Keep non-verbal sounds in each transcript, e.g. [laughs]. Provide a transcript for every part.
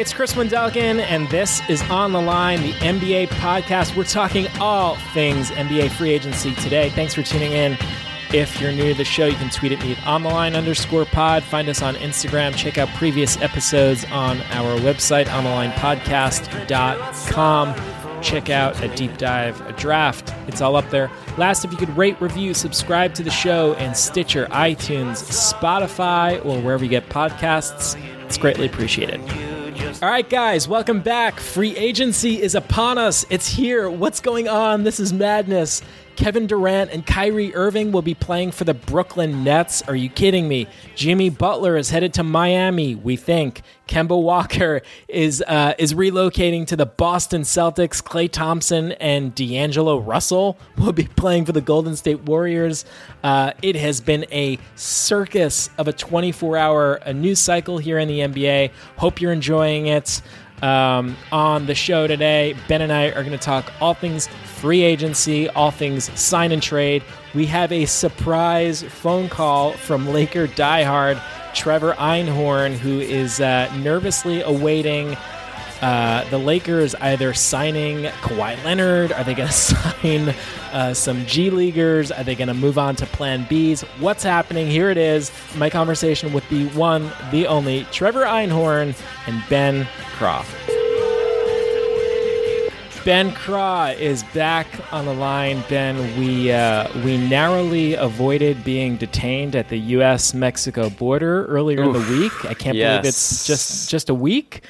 It's Chris Wendelken, and this is On the Line, the NBA podcast. We're talking all things NBA free agency today. Thanks for tuning in. If you're new to the show, you can tweet at me at on the line underscore pod. Find us on Instagram. Check out previous episodes on our website, onthelinepodcast.com. Check out a deep dive, a draft. It's all up there. Last, if you could rate, review, subscribe to the show in Stitcher, iTunes, Spotify, or wherever you get podcasts, it's greatly appreciated. All right, guys, welcome back. Free agency is upon us. It's here. What's going on? This is madness. Kevin Durant and Kyrie Irving will be playing for the Brooklyn Nets. Are you kidding me? Jimmy Butler is headed to Miami. We think Kemba Walker is uh, is relocating to the Boston Celtics. Klay Thompson and D'Angelo Russell [laughs] will be playing for the Golden State Warriors. Uh, it has been a circus of a 24 hour news cycle here in the NBA. Hope you're enjoying it. Um, on the show today, Ben and I are going to talk all things free agency, all things sign and trade. We have a surprise phone call from Laker diehard Trevor Einhorn, who is uh, nervously awaiting uh, the Lakers either signing Kawhi Leonard. Are they going [laughs] to sign uh, some G Leaguers? Are they going to move on to Plan Bs? What's happening? Here it is. My conversation with the one, the only Trevor Einhorn and Ben Croft. Ben Craw is back on the line. Ben, we uh, we narrowly avoided being detained at the U.S. Mexico border earlier Oof, in the week. I can't yes. believe it's just just a week.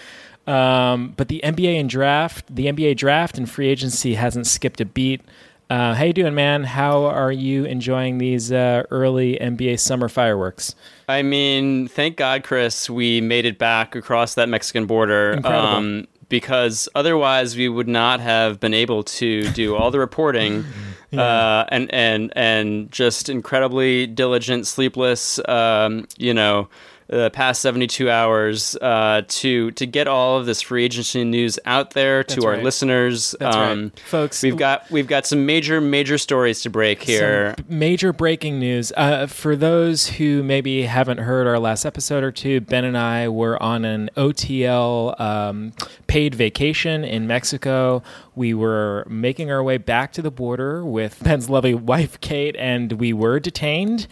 Um, but the NBA and draft, the NBA draft and free agency hasn't skipped a beat. Uh, how you doing, man? How are you enjoying these uh, early NBA summer fireworks? I mean, thank God, Chris, we made it back across that Mexican border. Incredible. Um, because otherwise we would not have been able to do all the reporting [laughs] yeah. uh, and and and just incredibly diligent, sleepless, um, you know, the past 72 hours uh, to to get all of this free agency news out there to That's our right. listeners, That's um, right. folks. We've got we've got some major major stories to break here. major breaking news uh, for those who maybe haven't heard our last episode or two. Ben and I were on an OTL um, paid vacation in Mexico. We were making our way back to the border with Ben's lovely wife Kate, and we were detained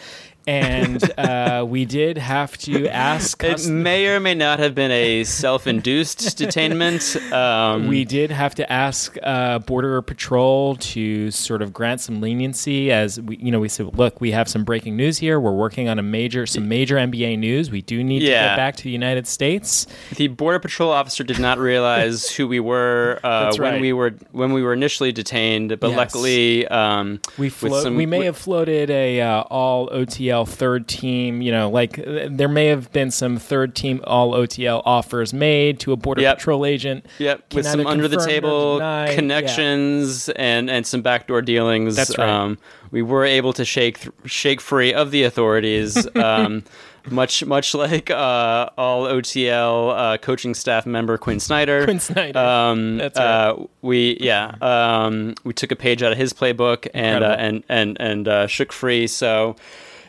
and [laughs] uh, we did have to ask. It may or may not have been a self-induced [laughs] detainment. Um, we did have to ask uh, Border Patrol to sort of grant some leniency, as we, you know, we said, look, we have some breaking news here. We're working on a major, some major NBA news. We do need yeah. to get back to the United States. The Border Patrol officer did not realize who we were uh, [laughs] when right. we were when we were initially detained, but yes. luckily, um, we flo- some, we may have floated a uh, all OTL third team. You know, like there may have been some third team all OTL offers made to a border yep. patrol agent. Yep, with some under the table connections yeah. and and some backdoor dealings. That's right. Um, we were able to shake th- shake free of the authorities. [laughs] Um, much much like uh, all OTL uh, coaching staff member Quin Snyder. Quin Snyder. Um, That's right. Uh, we yeah um, we took a page out of his playbook and uh, and and and uh, shook free. So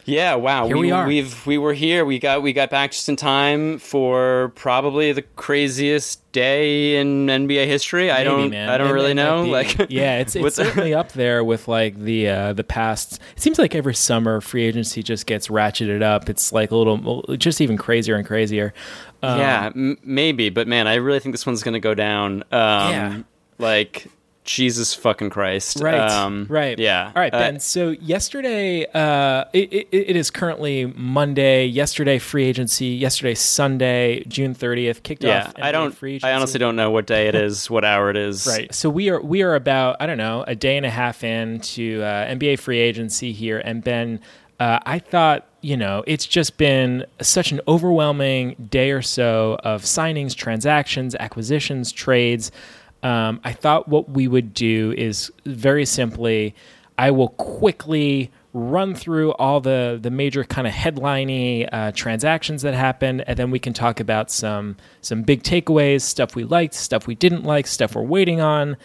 yeah, wow. Here we, we, are. We've we were here. We got we got back just in time for probably the craziest day in NBA history. Maybe, I don't man. I don't it, really know. Like [laughs] yeah, it's it's certainly up there with like the uh, the past. It seems like every summer free agency just gets ratcheted up. It's like a little just even crazier and crazier. Um, yeah, m- maybe, but man, I really think this one's going to go down. Um, yeah. Like Jesus fucking Christ. Right. Um, right. Yeah. All right, Ben. Uh, so yesterday, uh, it, it, it is currently Monday. Yesterday, free agency. Yesterday, Sunday, June thirtieth, kicked yeah, off. Yeah. I don't. free I honestly don't know what day it is, what hour it is. Right. So we are we are about I don't know a day and a half into uh, NBA free agency here, and Ben, uh, I thought you know, it's just been such an overwhelming day or so of signings, transactions, acquisitions, trades um, I thought what we would do is very simply, I will quickly run through all the the major kind of headliney uh, transactions that happened, and then we can talk about some some big takeaways, stuff we liked, stuff we didn't like, stuff we're waiting on,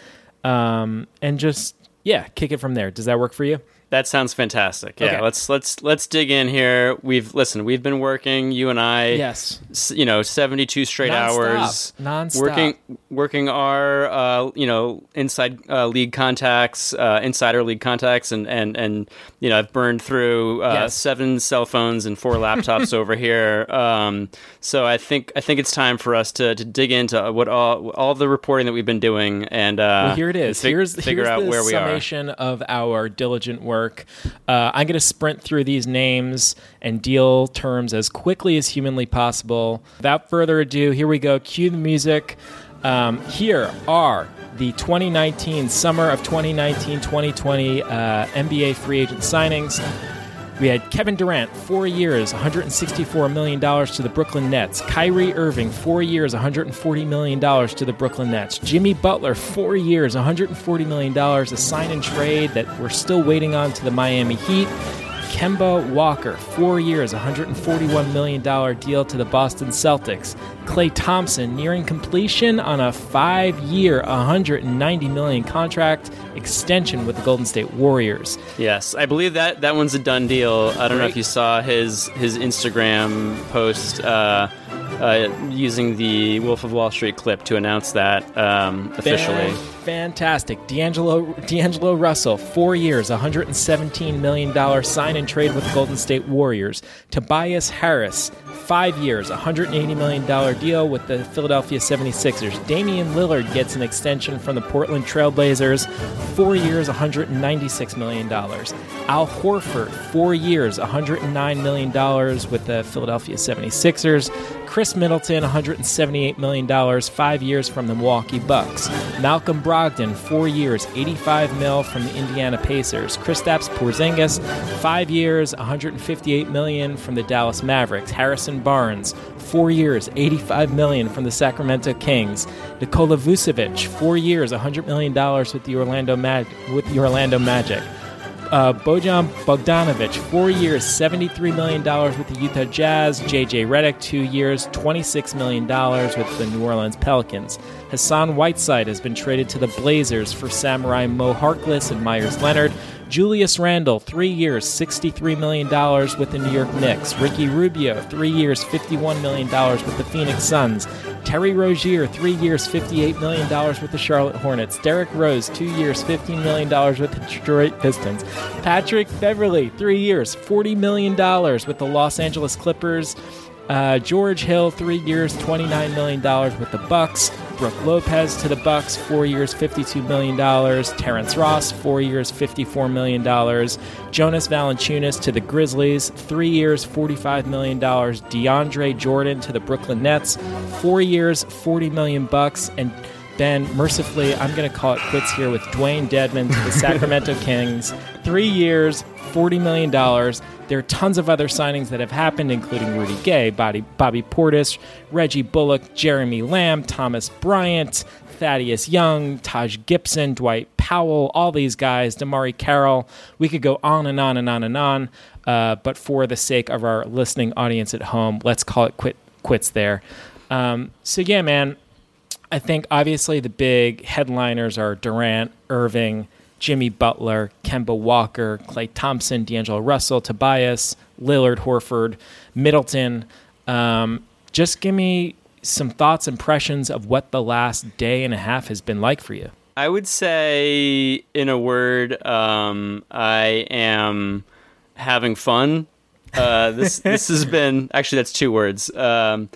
um, and just yeah, kick it from there. Does that work for you? That sounds fantastic. Yeah, Okay. let's let's let's dig in here. We've listen. We've been working. You and I. Yes. You know, seventy-two straight Non-stop. hours. Non-stop. Working working our uh, you know inside uh, league contacts, uh, insider league contacts, and and and you know I've burned through uh, Yes. seven cell phones and four laptops [laughs] over here. Um, so I think I think it's time for us to, to dig into what all all the reporting that we've been doing and uh, Well, here it is. fig- here's figure here's out the where we are. summation of our diligent work. Uh, I'm going to sprint through these names and deal terms as quickly as humanly possible. Without further ado, here we go. Cue the music. Um, here are the 2019 summer of 2019 2020 uh, NBA free agent signings. We had Kevin Durant, four years, $164 million to the Brooklyn Nets. Kyrie Irving, four years, $140 million to the Brooklyn Nets. Jimmy Butler, four years, $140 million, a sign and trade that we're still waiting on to the Miami Heat. Kemba Walker, four years, $141 million deal to the Boston Celtics. Klay Thompson nearing completion on a five year, 190 million contract extension with the Golden State Warriors. Yes, I believe that that one's a done deal. I don't know if you saw his his Instagram post uh, uh, using the Wolf of Wall Street clip to announce that um, officially. Fan- fantastic. D'Angelo, D'Angelo Russell, four years, $117 million sign and trade with the Golden State Warriors. Tobias Harris, five years, $180 million deal with the Philadelphia 76ers. Damian Lillard gets an extension from the Portland Trailblazers, four years, $196 million. Al Horford, four years, $109 million with the Philadelphia 76ers. Khris Middleton, $178 million, five years from the Milwaukee Bucks. Malcolm Brogdon, four years, 85 mil from the Indiana Pacers. Kristaps Porzingis, five years, 158 million from the Dallas Mavericks. Harrison Barnes, four years, 85 million from the Sacramento Kings. Nikola Vucevic, four years, 100 million dollars with the Orlando Mag- with the Orlando Magic. Uh, Bojan Bogdanovic, four years, $73 million with the Utah Jazz. JJ Redick, two years, $26 million with the New Orleans Pelicans. Hassan Whiteside has been traded to the Blazers for Samurai Mo Harkless and Meyers Leonard. Julius Randle, three years, $63 million with the New York Knicks. Ricky Rubio, three years, $51 million with the Phoenix Suns. Terry Rozier, three years, $58 million with the Charlotte Hornets. Derrick Rose, two years, $15 million with the Detroit Pistons. Patrick Beverley, three years, $40 million with the Los Angeles Clippers. Uh, George Hill, three years, $29 million with the Bucks. Brook Lopez to the Bucks, four years, $52 million. Terrence Ross, four years, $54 million. Jonas Valanciunas to the Grizzlies, three years, $45 million. DeAndre Jordan to the Brooklyn Nets, four years, 40 million bucks. And Ben, mercifully, I'm going to call it quits here with Dewayne Dedmon to the [laughs] Sacramento Kings. Three years, $40 million. There are tons of other signings that have happened, including Rudy Gay, Bobby, Bobby Portis, Reggie Bullock, Jeremy Lamb, Thomas Bryant, Thaddeus Young, Taj Gibson, Dwight Powell, all these guys, DeMarre Carroll. We could go on and on and on and on. Uh, but for the sake of our listening audience at home, let's call it quit, quits there. Um, so, yeah, man, I think obviously the big headliners are Durant, Irving, Jimmy Butler, Kemba Walker, Klay Thompson, D'Angelo Russell, Tobias, Lillard, Horford, Middleton. Um, just give me some thoughts, impressions of what the last day and a half has been like for you. I would say, in a word, um, I am having fun. Uh, [laughs] this this has been actually that's two words. Um,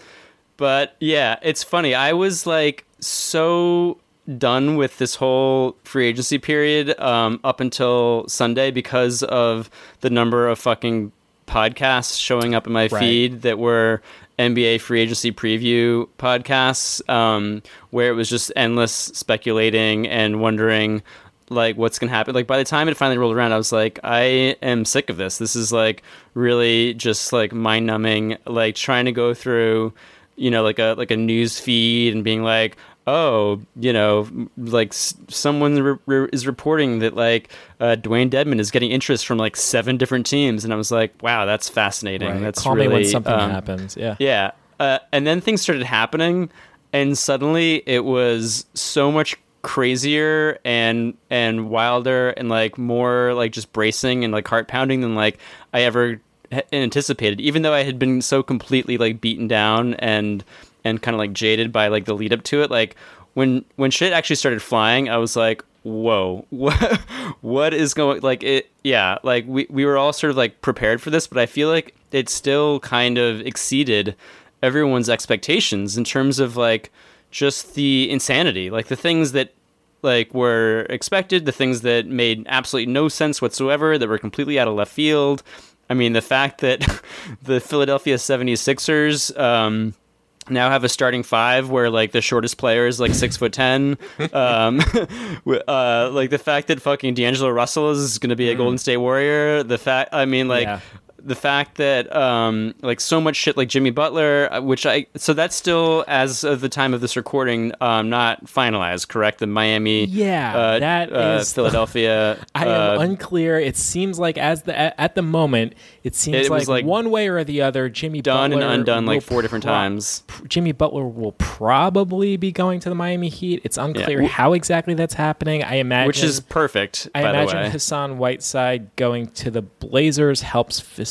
but yeah, it's funny. I was like so done with this whole free agency period um, up until Sunday because of the number of fucking podcasts showing up in my Right. feed that were NBA free agency preview podcasts, um, where it was just endless speculating and wondering like what's gonna happen. Like by the time it finally rolled around, I was like, I am sick of this. This is like really just like mind numbing. Like trying to go through, you know, like a like a news feed and being like, oh, you know, like someone re- re- is reporting that like uh, Dewayne Dedmon is getting interest from like seven different teams, and I was like, wow, that's fascinating. That's Call really me when something um, happens. Yeah. yeah. Uh, and then things started happening, and suddenly it was so much crazier and and wilder and like more like just bracing and like heart pounding than like I ever anticipated even though I had been so completely like beaten down and and kind of like jaded by like the lead up to it like when when shit actually started flying I was like whoa [laughs] what what is going like it yeah like we we were all sort of like prepared for this but I feel like it still kind of exceeded everyone's expectations in terms of like just the insanity, like the things that like were expected, the things that made absolutely no sense whatsoever, that were completely out of left field. I mean, the fact that [laughs] the Philadelphia 76ers um, now have a starting five where like the shortest player is like six foot ten. Um, [laughs] uh, like the fact that fucking D'Angelo Russell is going to be a Golden State Warrior. The fact, I mean, like yeah the fact that um, like so much shit like Jimmy Butler, uh, which I so that's still as of the time of this recording um, not finalized, correct? The Miami, yeah, uh, that uh, is Philadelphia. [laughs] I am uh, unclear. It seems like as the at, at the moment, it seems it like, like, one way or the other. Jimmy done Butler and undone like four different pro- times. Jimmy Butler will probably be going to the Miami Heat. It's unclear yeah. how exactly that's happening. I imagine, which is perfect. I imagine Hassan Whiteside going to the Blazers helps facilitate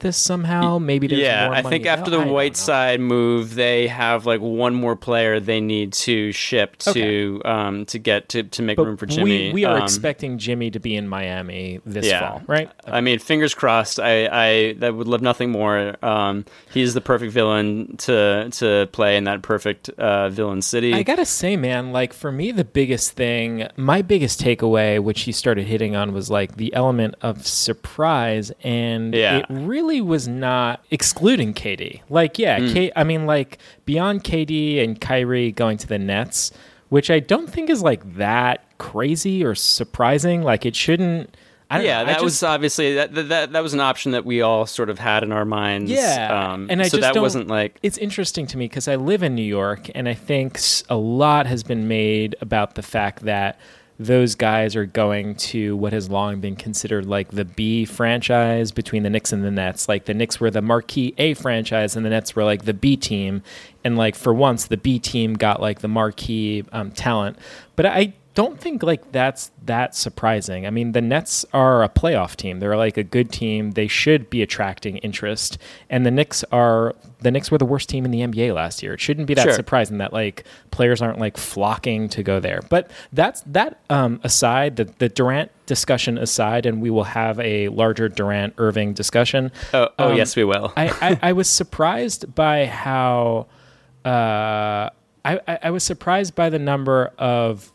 this somehow? Maybe there's yeah. I think after the Whiteside move, they have like one more player they need to ship to okay. um, to get to, to make but room for Jimmy. We, we are um, expecting Jimmy to be in Miami this yeah. fall, right? I mean, fingers crossed. I I that would love nothing more. Um, he's the perfect villain to to play in that perfect uh, villain city. I gotta say, man, like for me, the biggest thing, my biggest takeaway, which he started hitting on, was like the element of surprise and yeah. it really was not excluding KD. Like, yeah, mm. K, I mean, like beyond KD and Kyrie going to the Nets, which I don't think is like that crazy or surprising. Like, it shouldn't. yeah, know, that just, was obviously that, that that was an option that we all sort of had in our minds. Yeah, um, and I so just that wasn't like it's interesting to me because I live in New York, and I think a lot has been made about the fact that those guys are going to what has long been considered like the B franchise between the Knicks and the Nets. Like the Knicks were the marquee A franchise and the Nets were like the B team. And like for once, the B team got like the marquee um, talent. But I don't think like that's that surprising. I mean, the Nets are a playoff team. They're like a good team. They should be attracting interest. And the Knicks are the Knicks were the worst team in the NBA last year. It shouldn't be that sure. surprising that like players aren't like flocking to go there. But that's that um, aside, the, the Durant discussion aside, and we will have a larger Durant Irving discussion. Oh, oh um, yes, we will. I, I, [laughs] I was surprised by how. Uh, I, I was surprised by the number of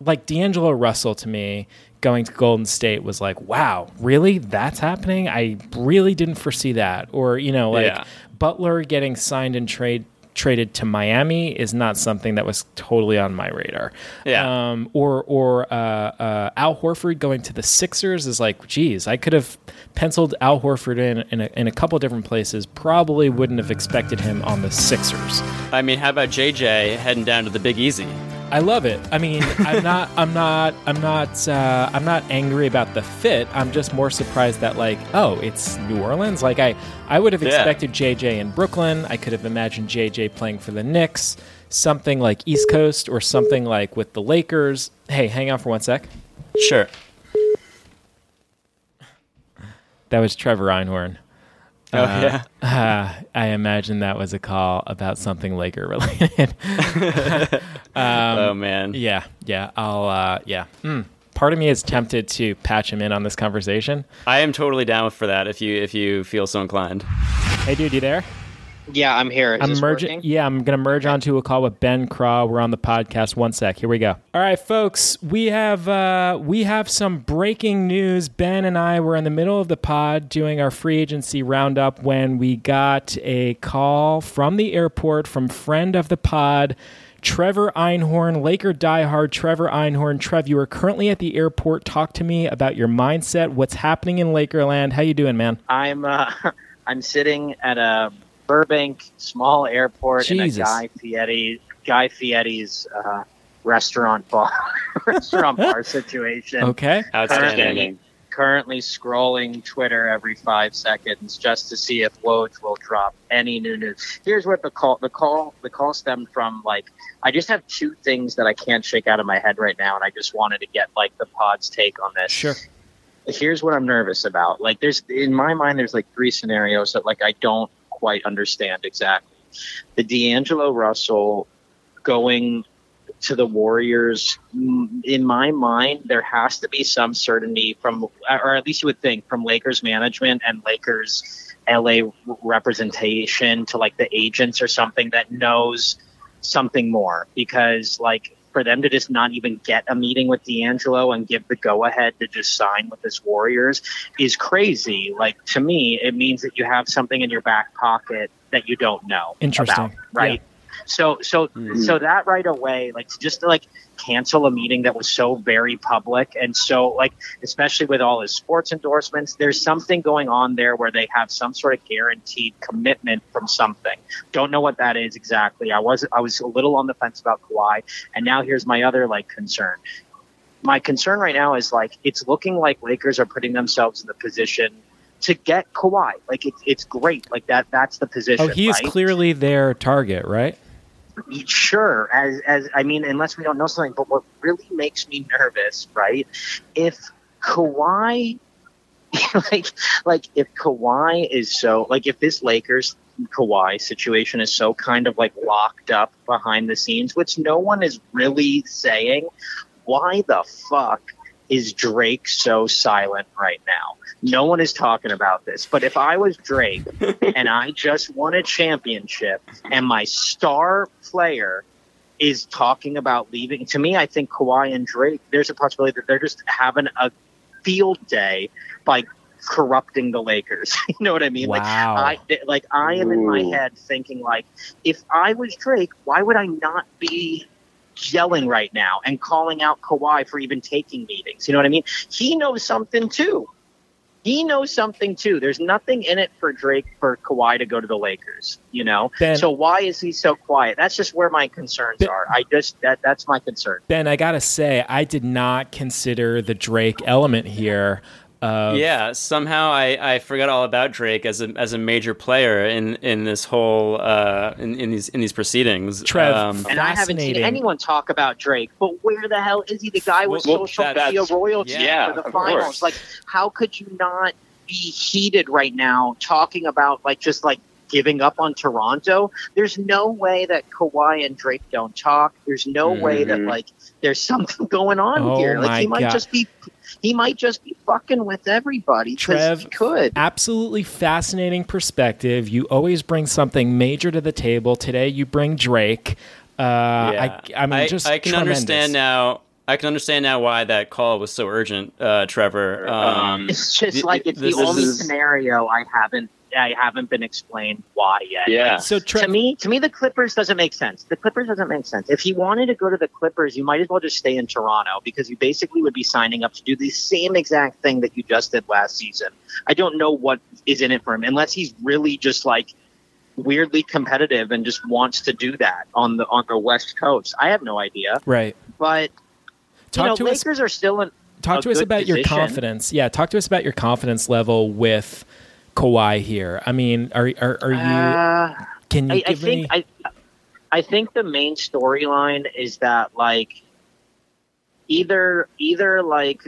like D'Angelo Russell to me going to Golden State was like, wow, really? That's happening? I really didn't foresee that. Or, you know, like yeah. Butler getting signed and trade traded to Miami is not something that was totally on my radar. Yeah. Um, or or uh, uh, Al Horford going to the Sixers is like, geez, I could have penciled Al Horford in in a, in a couple different places. Probably wouldn't have expected him on the Sixers. I mean, how about JJ heading down to the Big Easy? I love it. I mean, I'm [laughs] not, I'm not, I'm not, uh, I'm not angry about the fit. I'm just more surprised that like, oh, it's New Orleans. Like I, I would have expected yeah. JJ in Brooklyn. I could have imagined JJ playing for the Knicks, something like East Coast or something like with the Lakers. Hey, hang on for one sec. Sure. That was Trevor Einhorn. Oh uh, yeah. Uh, I imagine that was a call about something Laker related. [laughs] um, oh man. Yeah, yeah. I'll. Uh, yeah. Mm. Part of me is tempted to patch him in on this conversation. I am totally down for that. If you if you feel so inclined. Hey, dude, you there? Yeah, I'm here. Is I'm merging. Yeah, I'm going to merge onto a call with Ben Craw. We're on the podcast. One sec. Here we go. All right, folks. We have uh, we have some breaking news. Ben and I were in the middle of the pod doing our free agency roundup when we got a call from the airport from friend of the pod. Trevor Einhorn, Laker diehard Trevor Einhorn. Trev, you are currently at the airport. Talk to me about your mindset. What's happening in Lakerland? How you doing, man? I'm uh, [laughs] I'm sitting at a Burbank small airport Jesus. in a Guy Fieri Guy Fieri's uh, restaurant bar [laughs] restaurant bar [laughs] situation. Okay, outstanding. currently scrolling Twitter every five seconds just to see if Woj will drop any new news. Here's what the call the call the call stemmed from like I just have two things that I can't shake out of my head right now and I just wanted to get like the pod's take on this. Sure. Here's what I'm nervous about. Like there's in my mind there's like three scenarios that like I don't quite understand exactly. The D'Angelo Russell going to the Warriors, mm, in my mind, there has to be some certainty from, or at least you would think, from Lakers management and Lakers LA representation to like the agents or something that knows something more. Because, like, for them to just not even get a meeting with D'Angelo and give the go ahead to just sign with this Warriors is crazy. Like, to me, it means that you have something in your back pocket that you don't know. Interesting. About, right? Yeah. So so mm-hmm. so that right away, like just to like cancel a meeting that was so very public and so like especially with all his sports endorsements, there's something going on there where they have some sort of guaranteed commitment from something. Don't know what that is exactly. I was I was a little on the fence about Kawhi, and now here's my other like concern. My concern right now is like it's looking like Lakers are putting themselves in the position to get Kawhi. Like it's it's great. Like that that's the position. Oh, he is right? clearly their target, right? Sure as as i mean unless we don't know something but what really makes me nervous right if Kawhi [laughs] like like if Kawhi is so like if this Lakers Kawhi situation is so kind of like locked up behind the scenes which no one is really saying why the fuck is Drake so silent right now? No one is talking about this. But if I was Drake [laughs] and I just won a championship and my star player is talking about leaving, to me, I think Kawhi and Drake, there's a possibility that they're just having a field day by corrupting the Lakers. [laughs] you know what I mean? Wow. Like I like I am in my head thinking like if I was Drake, why would I not be yelling right now and calling out Kawhi for even taking meetings. You know what I mean? He knows something too. He knows something too. There's nothing in it for Drake for Kawhi to go to the Lakers, you know. Ben, so why is he so quiet? That's just where my concerns ben, are. I just that that's my concern. Ben, I gotta say, I did not consider the Drake element here. Of, yeah, somehow I, I forgot all about Drake as a as a major player in in this whole uh, in, in these in these proceedings. Trev, um, and I haven't seen anyone talk about Drake. But where the hell is he? The guy with well, social media royalty yeah, for the finals. Course. Like, how could you not be heated right now talking about like just like giving up on Toronto? There's no way that Kawhi and Drake don't talk. There's no mm-hmm. way that mm-hmm. like there's [laughs] something going on oh here. Like he might God. just be he might just be fucking with everybody because he could. Absolutely fascinating perspective. You always bring something major to the table. Today you bring Drake. Uh, yeah. I, I mean, just I can tremendous. understand now. I can understand now why that call was so urgent, uh, Trevor. Um, it's just like it's the only is... scenario I haven't I haven't been explained why yet. Yeah. so to me, to me, the Clippers doesn't make sense. The Clippers doesn't make sense. If he wanted to go to the Clippers, you might as well just stay in Toronto because you basically would be signing up to do the same exact thing that you just did last season. I don't know what is in it for him unless he's really just like weirdly competitive and just wants to do that on the on the West Coast. I have no idea. Right. But talk you know, to Lakers us, are still in. Talk to us about position. your confidence. Yeah, talk to us about your confidence level with Kawhi here? I mean, are are, are you? Uh, can you I, I think me? I, I think the main storyline is that like either either like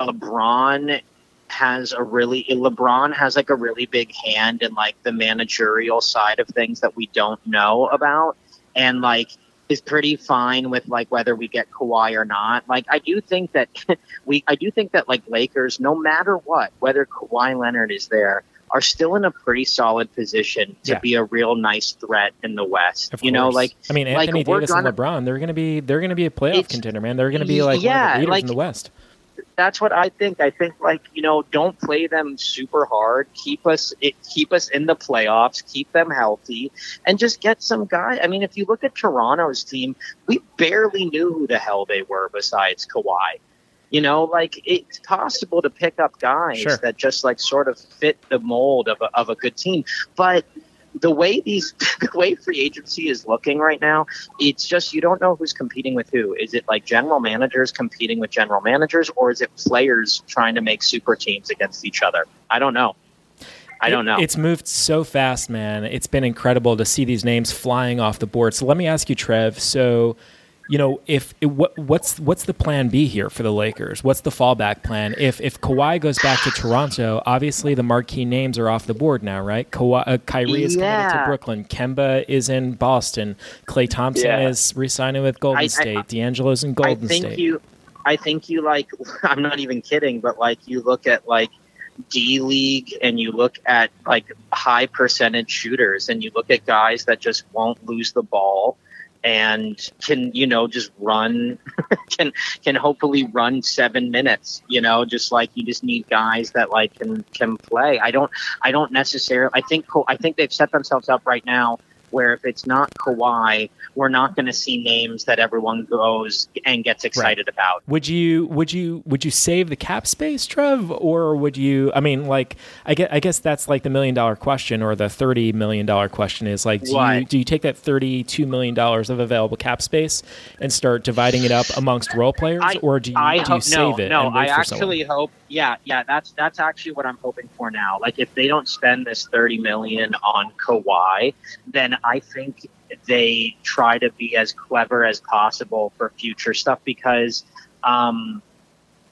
LeBron has a really LeBron has like a really big hand in like the managerial side of things that we don't know about, and like is pretty fine with like whether we get Kawhi or not. Like I do think that [laughs] we I do think that like Lakers, no matter what, whether Kawhi Leonard is there, are still in a pretty solid position to Yeah. be a real nice threat in the West. Of you know, like I mean, like, Anthony we're Davis gonna- and LeBron, they're going to be they're going to be a playoff contender, man. They're going to be like yeah, one of the leaders like- in the West. That's what I think. I think like you know, don't play them super hard. Keep us it, keep us in the playoffs. Keep them healthy, and just get some guy. I mean, if you look at Toronto's team, we barely knew who the hell they were besides Kawhi. You know, like it's possible to pick up guys Sure. that just like sort of fit the mold of a, of a good team, but the way these [laughs] the way free agency is looking right now, it's just you don't know who's competing with who. Is it like general managers competing with general managers, or is it players trying to make super teams against each other? I don't know. I don't know. It's moved so fast, man. It's been incredible to see these names flying off the board. So let me ask you, Trev. So you know, if what, what's what's the plan B here for the Lakers? What's the fallback plan? If if Kawhi goes back to Toronto, obviously the marquee names are off the board now, right? Kawhi, uh, Kyrie is yeah. committed to Brooklyn. Kemba is in Boston. Klay Thompson yeah. is re-signing with Golden I, State. I, D'Angelo's in Golden I think State. You, I think you like. [laughs] I'm not even kidding, but like you look at like D League and you look at like high percentage shooters and you look at guys that just won't lose the ball and can you know just run [laughs] can can hopefully run seven minutes you know just like you just need guys that like can can play. I don't i don't necessarily i think i think they've set themselves up right now where if it's not Kawhi, we're not going to see names that everyone goes and gets excited right. about. Would you would you would you save the cap space, Trev, or would you? I mean, like I guess I guess that's like the million dollar question or the thirty million dollar question is like, do you do you take that thirty two million dollars of available cap space and start dividing it up amongst role players, I, or do you I do you save no, it? No, I actually someone? hope. Yeah, yeah, that's that's actually what I'm hoping for now. Like if they don't spend this thirty million on Kawhi, then I think they try to be as clever as possible for future stuff because um,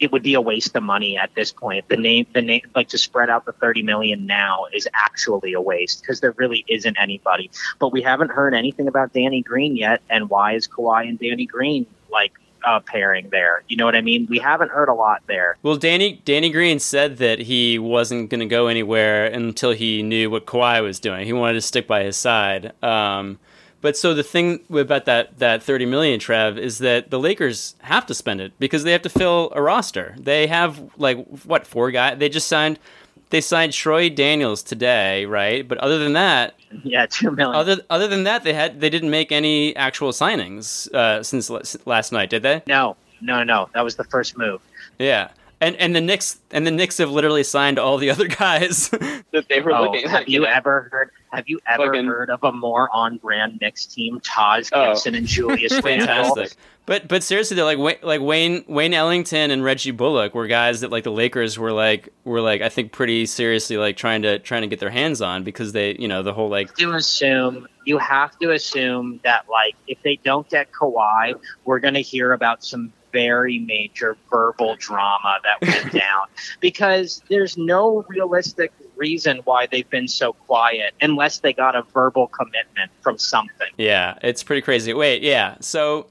it would be a waste of money at this point. The name, the name, like to spread out the thirty million now is actually a waste because there really isn't anybody. But we haven't heard anything about Danny Green yet, and why is Kawhi and Danny Green like uh, pairing there. You know what I mean? We haven't heard a lot there. Well, Danny Danny Green said that he wasn't going to go anywhere until he knew what Kawhi was doing. He wanted to stick by his side. Um, but so the thing about that that 30 million Trev is that the Lakers have to spend it because they have to fill a roster. They have like what four guys? They just signed they signed Troy Daniels today, right? But other than that, [laughs] yeah, two million. Other other than that, they had they didn't make any actual signings uh, since last night, did they? No, no, no. That was the first move. Yeah. And, and the Knicks and the Knicks have literally signed all the other guys [laughs] that they were oh, looking at. Have you ever heard have you ever Fucking, heard of a more on brand Knicks team? Taj oh. Gibson oh. and Julius [laughs] Fantastic. But but seriously, they're like like Wayne Wayne Ellington and Reggie Bullock were guys that like the Lakers were like were like I think pretty seriously like trying to trying to get their hands on because they you know the whole like to assume you have to assume that like if they don't get Kawhi, we're gonna hear about some very major verbal drama that went [laughs] down because there's no realistic reason why they've been so quiet unless they got a verbal commitment from something. Yeah, it's pretty crazy. Wait, yeah. So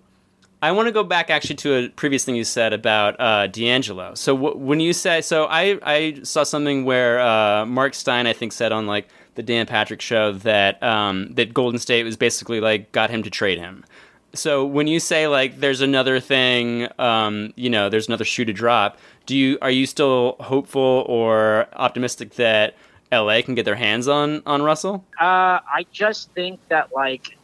I want to go back actually to a previous thing you said about uh, D'Angelo. So w- when you say, so I, I saw something where uh, Marc Stein, I think, said on like the Dan Patrick show that um, that Golden State was basically like got him to trade him. So when you say like there's another thing, um, you know, there's another shoe to drop. Do you are you still hopeful or optimistic that LA can get their hands on on Russell? Uh, I just think that like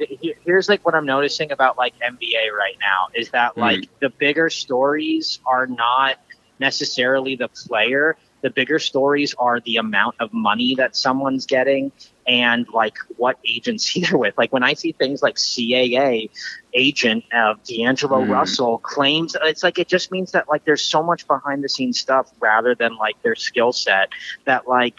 here's like what I'm noticing about like NBA right now is that mm like the bigger stories are not necessarily the player. The bigger stories are the amount of money that someone's getting and like what agency [laughs] they're with. Like when I see things like CAA agent of D'Angelo mm. Russell claims, it's like it just means that like there's so much behind the scenes stuff rather than like their skill set that like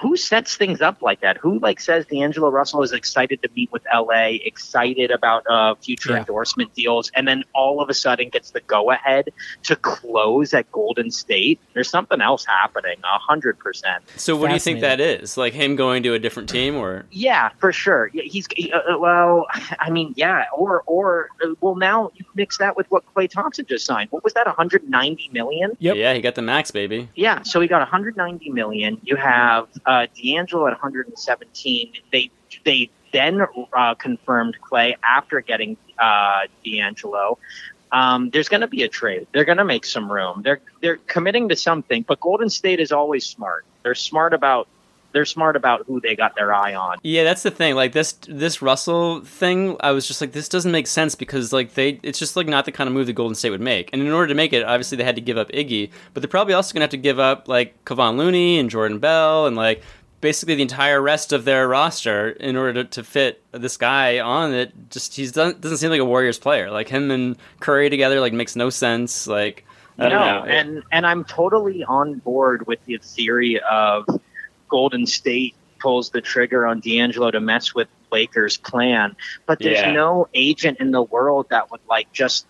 who sets things up like that? Who like says D'Angelo Russell is excited to meet with LA, excited about uh, future yeah. endorsement deals, and then all of a sudden gets the go ahead to close at Golden State? There's something else happening, a hundred percent. So what do you think that is? Like him going to a different team, or yeah, for sure. He's uh, uh, well, I mean, yeah, or or uh, well, now you mix that with what Klay Thompson just signed. What was that? 190 million? Yep. Yeah, he got the max, baby. Yeah, so he got 190 million. You have uh, D'Angelo at 117. They they then uh, confirmed Klay after getting uh, D'Angelo. Um, there's going to be a trade. They're going to make some room. They're they're committing to something. But Golden State is always smart. They're smart about they're smart about who they got their eye on. Yeah, that's the thing. Like this this Russell thing, I was just like, this doesn't make sense because like they, it's just like not the kind of move that Golden State would make. And in order to make it, obviously they had to give up Iggy, but they're probably also gonna have to give up like Kevon Looney and Jordan Bell and like basically the entire rest of their roster in order to, to fit this guy on it. Just he doesn't doesn't seem like a Warriors player. Like him and Curry together, like makes no sense. Like I no, know. and and I'm totally on board with the theory of Golden State pulls the trigger on D'Angelo to mess with Lakers' plan, but there's Yeah. no agent in the world that would like just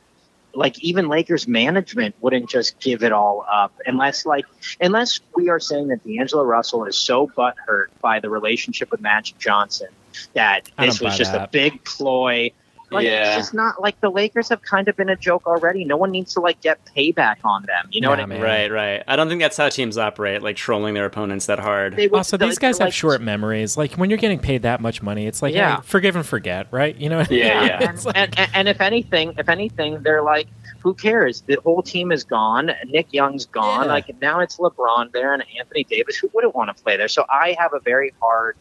like even Lakers management wouldn't just give it all up unless like unless we are saying that D'Angelo Russell is so butthurt by the relationship with Magic Johnson that this was just a big ploy. Like Yeah. it's just not like the Lakers have kind of been a joke already. No one needs to like get payback on them. You know Nah, what I mean? Right, right. I don't think that's how teams operate, like trolling their opponents that hard. They would Also, these guys like, have short memories. Like when you're getting paid that much money, it's like, Yeah. hey, forgive and forget, right? You know? What I mean? Yeah, [laughs] yeah. And, and, and, and if anything, if anything, they're like, who cares? The whole team is gone. Nick Young's gone. Yeah. Like now it's LeBron there and Anthony Davis. Who wouldn't want to play there? So I have a very hard.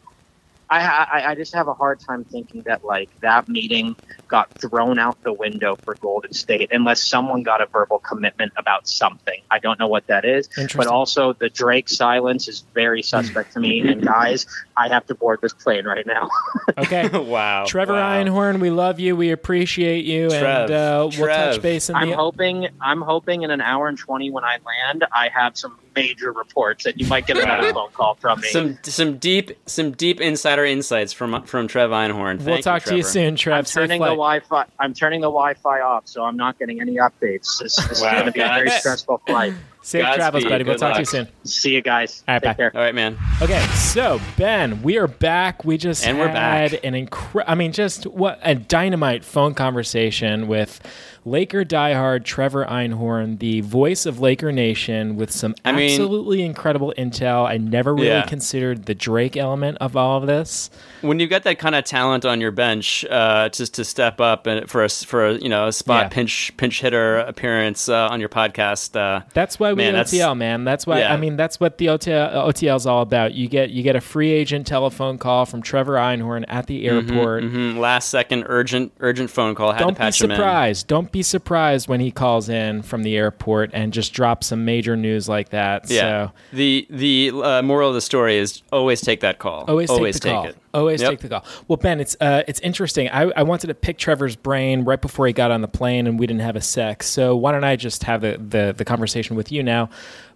I, I I just have a hard time thinking that like that meeting got thrown out the window for Golden State unless someone got a verbal commitment about something. I don't know what that is, but also the Drake silence is very suspect to me. And guys, I have to board this plane right now. [laughs] Okay. [laughs] wow. Trevor wow. Einhorn, we love you. We appreciate you, Trev. and uh, we'll touch base in I'm the. hoping I'm hoping in an hour and twenty when I land, I have some major reports that you might get another [laughs] phone call from me. Some some deep some deep insider insights from from Trev Einhorn. Thank we'll talk to you soon, Trev. I'm turning the. Wi-Fi. I'm turning the Wi-Fi off, so I'm not getting any updates. This, this Wow, is going to be a very stressful flight. Safe Godspeed. travels, buddy. We'll Good talk to you soon. See you guys. All right, Take bye. care. All right, man. Okay, so Ben, we are back. We just And we're had back. an incredible, I mean, just what a dynamite phone conversation with Laker diehard Trevor Einhorn, the voice of Laker Nation, with some I mean- absolutely incredible intel. I never really Yeah. considered the Drake element of all of this. When you've got that kind of talent on your bench, uh, just to step up and for a for a, you know a spot Yeah. pinch pinch hitter appearance uh, on your podcast, uh, That's why we Man, OTL, man. That's why Yeah. I mean that's what the OTL, OTL is all about. You get you get a free agent telephone call from Trevor Einhorn at the airport. mhm, last second urgent urgent phone call. Had Don't be patch him in. surprised. Don't be surprised when he calls in from the airport and just drops some major news like that. Yeah. So The the uh, moral of the story is always take that call. always, take the call. it. Always Yep. take the call. Well, Ben, it's uh, it's interesting. I, I wanted to pick Trevor's brain right before he got on the plane, and we didn't have a sec. So why don't I just have the the, the conversation with you now?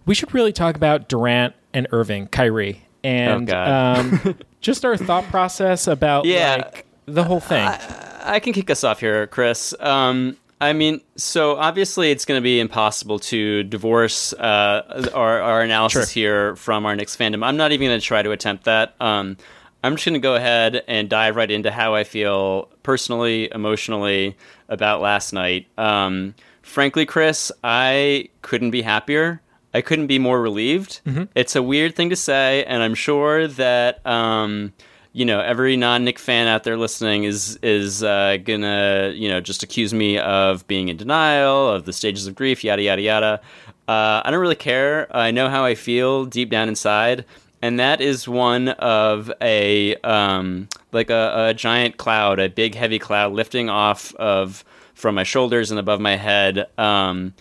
We should really talk about Durant and Irving, Kyrie, and Oh, um, [laughs] just our thought process about Yeah. like the whole thing. I can kick us off here, Chris. Um, I mean, so obviously it's going to be impossible to divorce uh, our, our analysis here from our Knicks fandom. I'm not even going to try to attempt that. Um, I'm just going to go ahead and dive right into how I feel personally, emotionally about last night. Um, frankly, Chris, I couldn't be happier. I couldn't be more relieved. It's a weird thing to say, and I'm sure that um, you know every non-Knick fan out there listening is is uh, gonna you know just accuse me of being in denial of the stages of grief, yada yada yada. Uh, I don't really care. I know how I feel deep down inside, and that is one of a um, like a, a giant cloud, a big heavy cloud lifting off of from my shoulders and above my head. Um,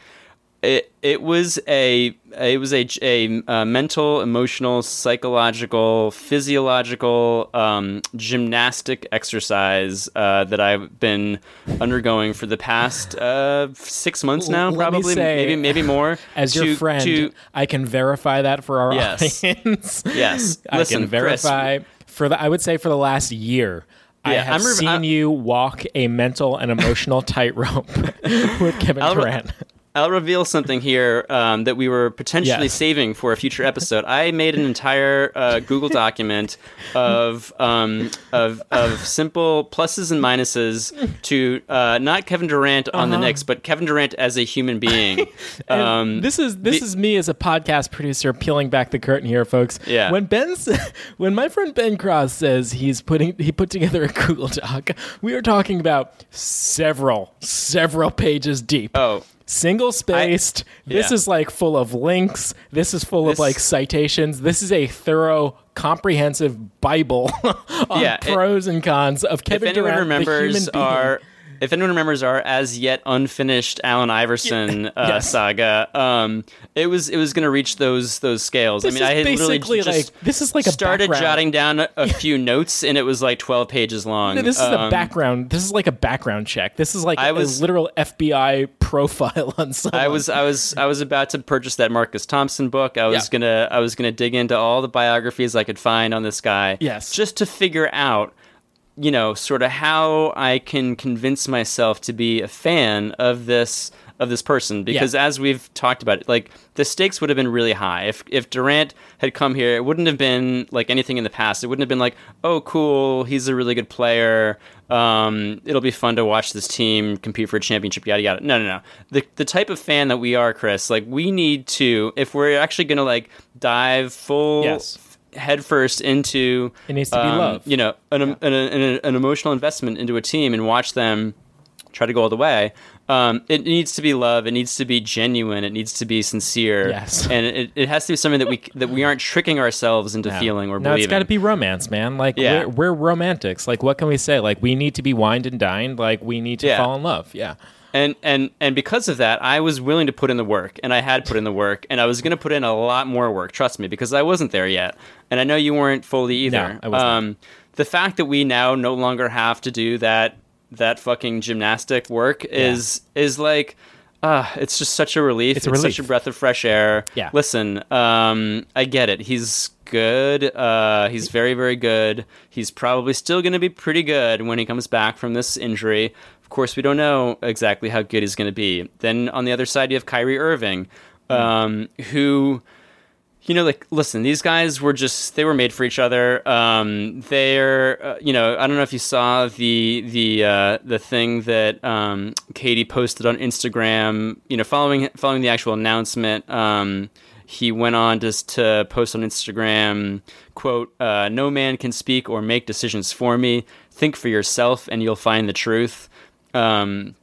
it it was a it was a, a, uh mental, emotional, psychological, physiological, um, gymnastic exercise uh, that I've been undergoing for the past uh, six months now, Let probably say, maybe maybe more. [laughs] As to- your friend, to- I can verify that for our Yes. audience. [laughs] Yes. [laughs] I Listen, can Chris. verify for the. I would say for the last year. I Yeah, have I'm re- seen I- you walk a mental and emotional tightrope with Kevin I'll Durant. I'll reveal something here um, that we were potentially saving for a future episode. I made an entire uh, Google document of, um, of of simple pluses and minuses to uh, not Kevin Durant on the Uh-huh. Knicks, but Kevin Durant as a human being. [laughs] Um, this is this the- is me as a podcast producer peeling back the curtain here, folks. Yeah. When Ben's [laughs] when my friend Ben Cross says he's putting he put together a Google Doc, we are talking about several several pages deep. oh, single spaced. this yeah. is like full of links. This is full of like citations. This is a thorough, comprehensive Bible [laughs] on Yeah, it- pros and cons of if Kevin anyone Durant. remembers the human being. our if anyone remembers our as yet unfinished Allen Iverson [laughs] uh, Yes. saga, um, it was it was going to reach those those scales. This I mean, I had literally basically just like this is like a started background. jotting down a, a few notes, and it was like twelve pages long. No, this is the Um, background. This is like a background check. This is like I was- a literal FBI profile on someone. I was I was I was about to purchase that Marcus Thompson book. I was Yeah. gonna I was gonna dig into all the biographies I could find on this guy. Yes. Just to figure out, you know, sort of how I can convince myself to be a fan of this of this person. Because as we've talked about, it, like the stakes would have been really high. If if Durant had come here, it wouldn't have been like anything in the past. It wouldn't have been like, oh cool, he's a really good player. Um, it'll be fun to watch this team compete for a championship. Yada yada. No, no, no. The the type of fan that we are, Chris. Like we need to, if we're actually gonna like dive full Yes. Headfirst into It needs to be um, love. You know, an, an, an, an emotional investment into a team and watch them try to go all the way. Um, it needs to be love. It needs to be genuine. It needs to be sincere. Yes. [laughs] and it, it has to be something that we that we aren't tricking ourselves into No. feeling or no, believing. it's got to be romance, man. Like Yeah. we're, we're romantics. Like what can we say? Like we need to be wined and dined. Like we need to Yeah. fall in love. Yeah. And and and because of that, I was willing to put in the work, and I had put in the work, and I was going to put in a lot more work. Trust me, because I wasn't there yet, and I know you weren't fully either. No, I wasn't. Um, the fact that we now no longer have to do that that fucking gymnastic work is is like. Uh, it's just such a relief. It's a such relief. a breath of fresh air. Yeah. Listen, um, I get it. He's good. Uh, he's very, very good. He's probably still going to be pretty good when he comes back from this injury. Of course, we don't know exactly how good he's going to be. Then on the other side, you have Kyrie Irving, um, who, you know, like, listen, these guys were just, they were made for each other. Um, they're, uh, you know, I don't know if you saw the, the, uh, the thing that, um, KD posted on Instagram, you know, following, following the actual announcement, um, he went on just to post on Instagram, quote, uh, no man can speak or make decisions for me. Think for yourself and you'll find the truth. Um,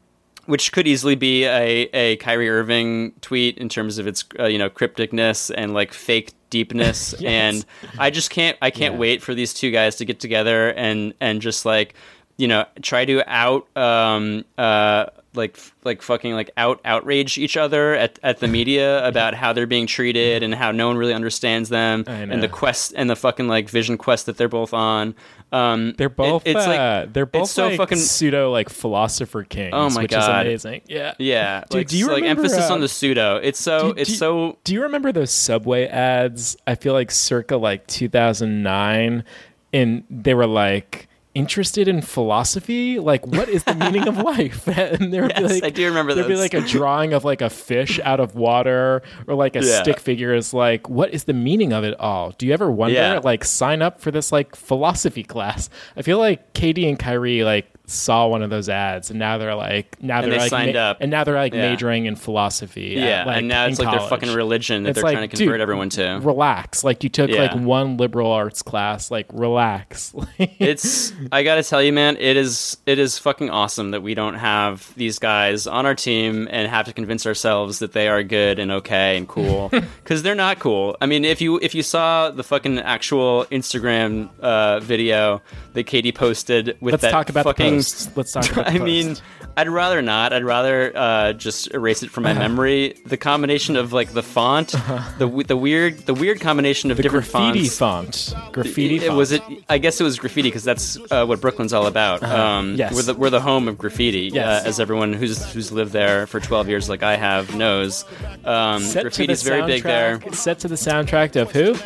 which could easily be a, a Kyrie Irving tweet in terms of its uh, you know crypticness and like fake deepness [laughs] Yes. and I just can't I can't Yeah. wait for these two guys to get together and and just like you know try to out um uh like like fucking like out outrage each other at, at the media about how they're being treated and how no one really understands them and the quest and the fucking like vision quest that they're both on um They're both. it- it's like uh, they're both so like fucking- pseudo like philosopher kings. Oh my which God. is amazing. Yeah. yeah [laughs] Dude, like, do you like remember, emphasis uh, on the pseudo it's so do- it's do- so Do you remember those Subway ads? I feel like circa like 2009, and they were like interested in philosophy. Like, what is the meaning of [laughs] life? [laughs] And there would be like, I do remember There'd be like a drawing of like a fish out of water, or like a Yeah. stick figure is like, what is the meaning of it all? Do you ever wonder? Yeah. Like, sign up for this like philosophy class. I feel like KD and Kyrie like saw one of those ads, and now they're like, now And they're they like, signed up. and now they're like Yeah. majoring in philosophy. at, yeah like, and now it's like their college fucking religion that it's they're like, trying to convert dude, everyone to relax like you took Yeah. like one liberal arts class like relax [laughs] it's i gotta tell you man it is it is fucking awesome that we don't have these guys on our team and have to convince ourselves that they are good and okay and cool [laughs] because they're not cool i mean if you if you saw the fucking actual instagram uh, video that KD posted with let's that talk about fucking the posts let's talk about the [laughs] I mean. I'd rather not. I'd rather uh, just erase it from my memory. The combination of like the font, [laughs] the w- the weird the weird combination of the different graffiti fonts. font graffiti It, font. was it. I guess it was graffiti because that's uh, what Brooklyn's all about. Um, Yes. we're the we're the home of graffiti, Yes. uh, as everyone who's who's lived there for twelve years, like I have, knows. Um, the graffiti's very big there. set to the soundtrack of who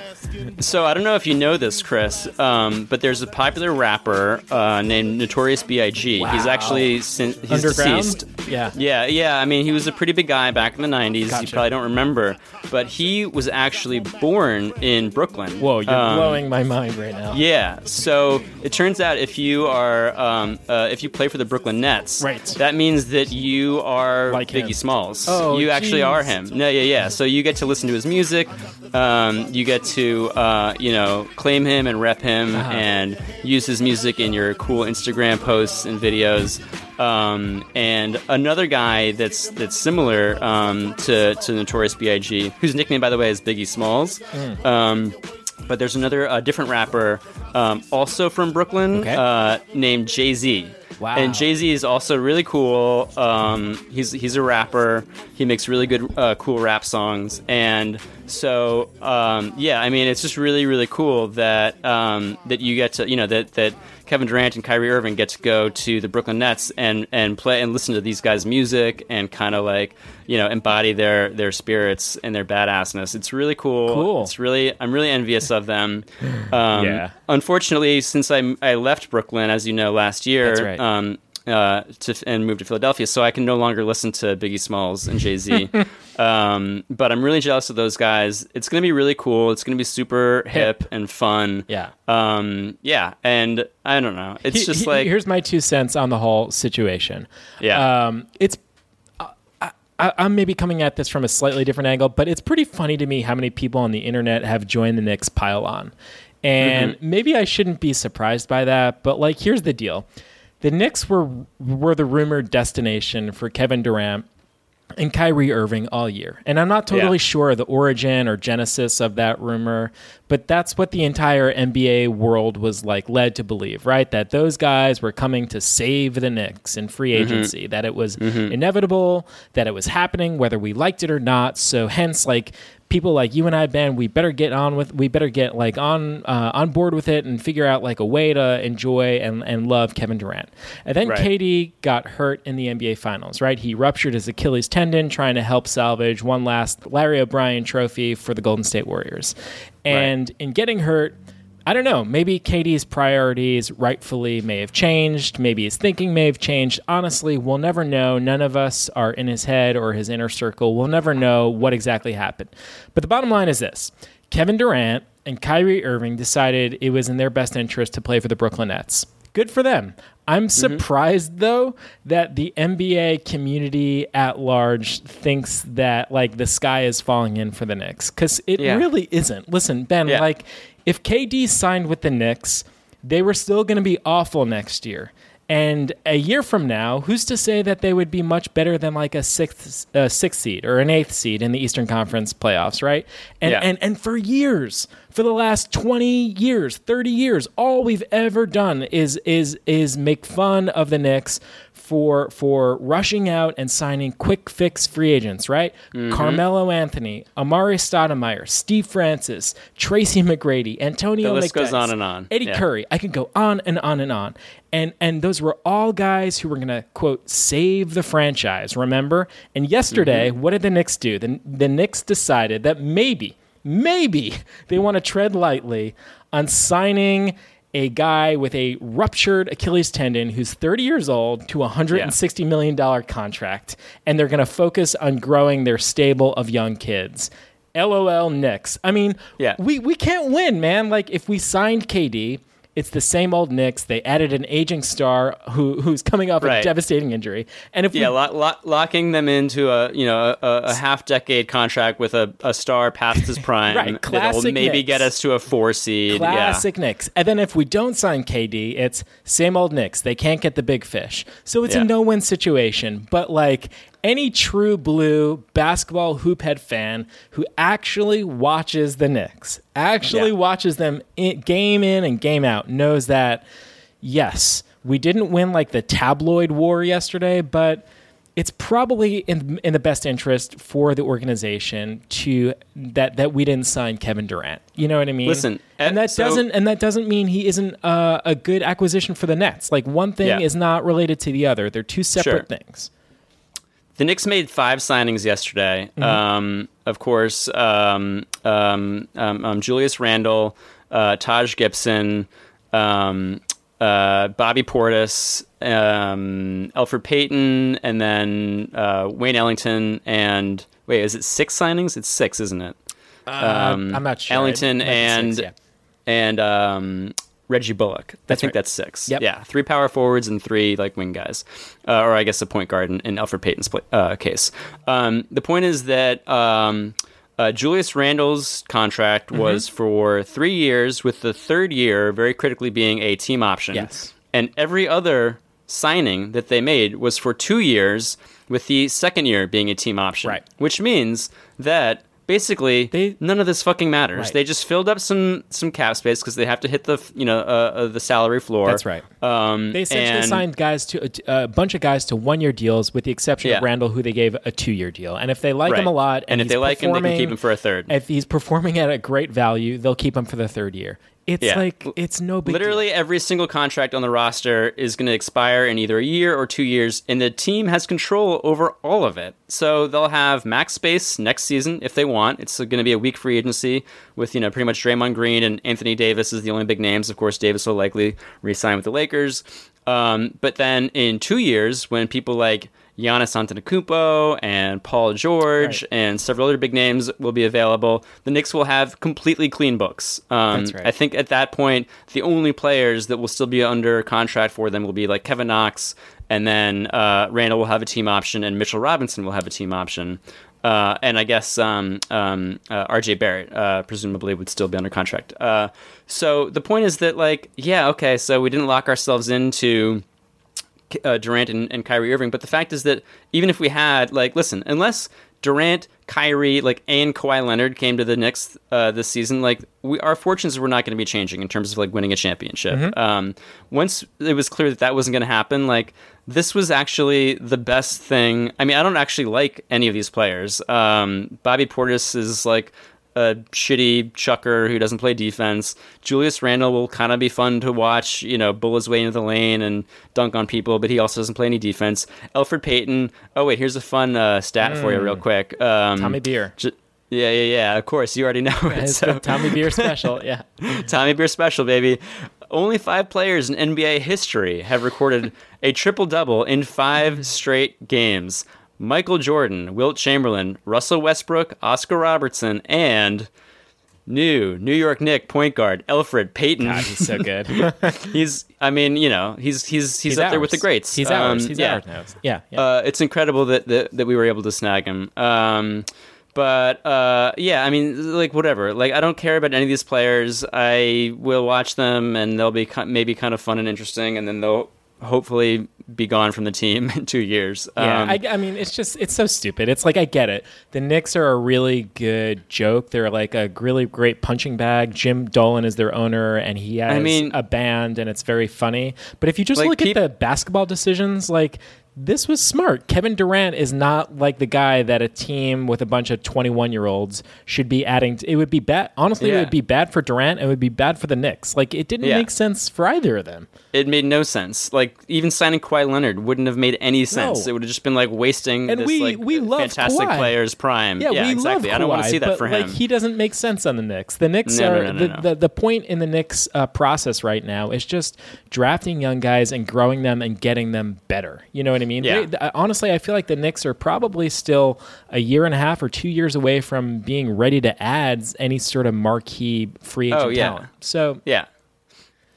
So I don't know if you know this, Chris, um, but there's a popular rapper uh, named Notorious B.I.G. He's Wow. actually sin- he's deceased. yeah Yeah, yeah. I mean, he was a pretty big guy back in the '90s. You probably don't remember, but he was actually born in Brooklyn. whoa you're Um, blowing my mind right now Yeah. So it turns out if you are um, uh, if you play for the Brooklyn Nets, Right. that means that you are Like Biggie him. Smalls. Oh, you actually are him. No, yeah, yeah. So you get to listen to his music. Um, you get to uh, you know claim him and rep him Uh-huh. and use his music in your cool Instagram posts and videos. Um, and another guy that's that's similar um, to to Notorious B.I.G., whose nickname by the way is Biggie Smalls. Mm. Um, but there's another uh, different rapper, um, also from Brooklyn, Okay. uh, named Jay Z. Wow. And Jay Z is also really cool. Um, he's he's a rapper. He makes really good, uh, cool rap songs. And so, um, yeah, I mean, it's just really, really cool that um, that you get to, you know, that that Kevin Durant and Kyrie Irving get to go to the Brooklyn Nets and and play and listen to these guys' music and kind of like you know embody their their spirits and their badassness. It's really cool. Cool. It's really I'm really envious of them. [laughs] Um, Yeah. Unfortunately, since I I left Brooklyn, as you know, last year. That's right. Um, uh, to and moved to Philadelphia, so I can no longer listen to Biggie Smalls and Jay Z. [laughs] um, but I'm really jealous of those guys. It's going to be really cool. It's going to be super hip and fun. Yeah. Um, yeah, and I don't know. It's He- just he- like here's my two cents on the whole situation. Yeah. um, it's. I, I, I'm maybe coming at this from a slightly different angle, but it's pretty funny to me how many people on the internet have joined the Knicks pile on, and Mm-hmm. maybe I shouldn't be surprised by that. But like, here's the deal: the Knicks were were the rumored destination for Kevin Durant and Kyrie Irving all year. And I'm not totally Yeah. sure the origin or genesis of that rumor, but that's what the entire NBA world was like led to believe, right? That those guys were coming to save the Knicks in free mm-hmm. agency, that it was mm-hmm. inevitable, that it was happening whether we liked it or not. So hence like people like you and I, Ben, we better get on with, we better get like on uh, on board with it and figure out like a way to enjoy and, and love Kevin Durant. And then Right. KD got hurt in the NBA Finals, right? He ruptured his Achilles tendon trying to help salvage one last Larry O'Brien trophy for the Golden State Warriors. And in getting hurt, I don't know, maybe KD's priorities rightfully may have changed. Maybe his thinking may have changed. Honestly, we'll never know. None of us are in his head or his inner circle. We'll never know what exactly happened. But the bottom line is this Kevin Durant and Kyrie Irving decided it was in their best interest to play for the Brooklyn Nets. Good for them. I'm mm-hmm. surprised though that the NBA community at large thinks that like the sky is falling in for the Knicks cuz it Yeah. really isn't. Listen, Ben, Yeah. like if KD signed with the Knicks, they were still going to be awful next year. And a year from now, who's to say that they would be much better than like a sixth, uh, sixth seed or an eighth seed in the Eastern Conference playoffs, right? And, Yeah. and and for years, for the last twenty years, thirty years, all we've ever done is is is make fun of the Knicks for for rushing out and signing quick fix free agents, right? Mm-hmm. Carmelo Anthony, Amar'e Stoudemire, Steve Francis, Tracy McGrady, Antonio The list McDyess, goes on and on. Eddie Yeah. Curry. I could go on and on and on. And and those were all guys who were going to quote save the franchise, remember? And yesterday, Mm-hmm. what did the Knicks do? The the Knicks decided that maybe maybe [laughs] they want to tread lightly on signing a guy with a ruptured Achilles tendon who's 30 years old to a $160 million contract, and they're going to focus on growing their stable of young kids. LOL Knicks. I mean, Yeah. we, we can't win, man. Like, if we signed KD, it's the same old Knicks. They added an aging star who who's coming off a devastating injury. And if Yeah, we, lo- lo- locking them into a you know a, a half decade contract with a, a star past his [laughs] prime Right, that'll maybe Knicks. get us to a four seed. Classic Knicks. And then if we don't sign KD, it's same old Knicks. They can't get the big fish. So it's Yeah. a no win situation. But like any true blue basketball hoop head fan who actually watches the Knicks, actually Yeah. watches them in, game in and game out, knows that yes, we didn't win like the tabloid war yesterday, but it's probably in in the best interest for the organization to that that we didn't sign Kevin Durant. You know what I mean? Listen, and uh, that so- doesn't and that doesn't mean he isn't uh, a good acquisition for the Nets. Like one thing Yeah. is not related to the other; they're two separate Sure. things. The Knicks made five signings yesterday. Mm-hmm. Um, of course, um, um, um, um, Julius Randle, uh, Taj Gibson, um, uh, Bobby Portis, um, Elfrid Payton, and then uh, Wayne Ellington. And wait, is it six signings? It's six, isn't it? Um, Uh, I'm not sure. Ellington It might be and six, yeah. and um, Reggie Bullock. I think right. that's six. Yep. Yeah, three power forwards and three like wing guys, uh, or I guess a point guard in, in Elfrid Payton's pla- uh, case. Um, the point is that um, uh, Julius Randle's contract Mm-hmm. was for three years, with the third year very critically being a team option. Yes. and every other signing that they made was for two years, with the second year being a team option. Right. Which means that basically They- none of this fucking matters. Right. They just filled up some some cap space because they have to hit the you know uh, uh, the salary floor. That's right. Um, They essentially and- signed guys to a, a bunch of guys to one year deals, with the exception Yeah. of Randle, who they gave a two year deal. And if they like Right. him a lot, And if they like him, they can keep him for a third. If he's performing at a great value, they'll keep him for the third year. It's Yeah. like it's no big Literally deal. every single contract on the roster is going to expire in either a year or two years, and the team has control over all of it. So they'll have max space next season if they want. It's going to be a weak free agency with you know pretty much Draymond Green and Anthony Davis is the only big names. Of course, Davis will likely re-sign with the Lakers. Um, but then in two years, when people like Giannis Antetokounmpo and Paul George Right. and several other big names will be available, the Knicks will have completely clean books. Um, That's right. I think at that point, the only players that will still be under contract for them will be like Kevin Knox, and then uh, Randle will have a team option, and Mitchell Robinson will have a team option. Uh, and I guess um, um, uh, RJ Barrett uh, presumably would still be under contract. Uh, so the point is that, like, yeah, okay, so we didn't lock ourselves into uh, Durant and, and Kyrie Irving. But the fact is that even if we had, like, listen, unless Durant, Kyrie, like, and Kawhi Leonard came to the Knicks uh, this season, like, we, our fortunes were not going to be changing in terms of like winning a championship. Um, once it was clear that that wasn't going to happen, like, this was actually the best thing. I mean, I don't actually like any of these players. Um, Bobby Portis is like a shitty chucker who doesn't play defense. Julius Randle will kind of be fun to watch, you know, bull his way into the lane and dunk on people, but he also doesn't play any defense. Elfrid Payton. Oh wait, here's a fun uh, stat for you, real quick. Um, Tommy Beer. j- yeah, yeah, yeah. Of course, you already know it. [laughs] So- Tommy Beer special. Yeah. [laughs] Tommy Beer special, baby. Only five players in NBA history have recorded a triple double in five [laughs] straight games. Michael Jordan, Wilt Chamberlain, Russell Westbrook, Oscar Robertson, and new New York Knick point guard Elfrid Payton. God, he's so good. [laughs] he's, I mean, you know, he's he's he's, up there with the greats. He's Um, ours. He's yeah. ours now. Yeah. yeah. Uh, it's incredible that, that that we were able to snag him. Um, but uh, yeah, I mean, like whatever. Like I don't care about any of these players. I will watch them, and they'll be maybe kind of fun and interesting, and then they'll hopefully be gone from the team [laughs] in two years. Yeah, Um, I, I mean, it's just it's so stupid. It's like I get it. The Knicks are a really good joke. They're like a really great punching bag. Jim Dolan is their owner, and he has mean- a band, and it's very funny. But if you just Like, look peop- at the basketball decisions, like this was smart. Kevin Durant is not like the guy that a team with a bunch of twenty-one-year-olds should be adding. To, it would be bad. Honestly, it would be bad for Durant. It would be bad for the Knicks. Like it didn't Yeah. make sense for either of them. it made no sense. Like even signing Kawhi Leonard wouldn't have made any sense. No. It would have just been like wasting And this we- like we love fantastic Kawhi. player's prime. Yeah, we exactly. love I don't want to see that but, for like, him. he doesn't make sense on the Knicks. The Knicks No, are no, the. The, the point in the Knicks uh, process right now is just drafting young guys and growing them and getting them better. You know what I mean? Yeah. They- th- honestly, I feel like the Knicks are probably still a year and a half or two years away from being ready to add any sort of marquee free agent Oh, yeah. talent. So Yeah.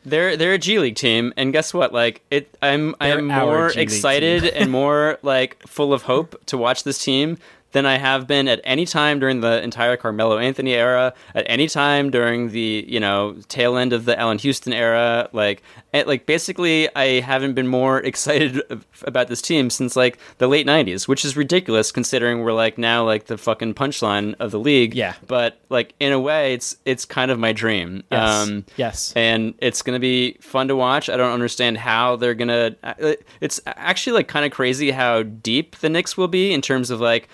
They're they're a G League team, and guess what? Like it, I'm I'm more excited and [laughs] more like full of hope to watch this team than I have been at any time during the entire Carmelo Anthony era, at any time during the you know tail end of the Allan Houston era. Like eh, like basically, I haven't been more [laughs] excited about this team since like the late '90s, which is ridiculous considering we're like now like the fucking punchline of the league. Yeah. but like in a way, it's it's kind of my dream. yes, Um, yes. and it's going to be fun to watch. I don't understand how they're going to. It's actually like kind of crazy how deep the Knicks will be in terms of like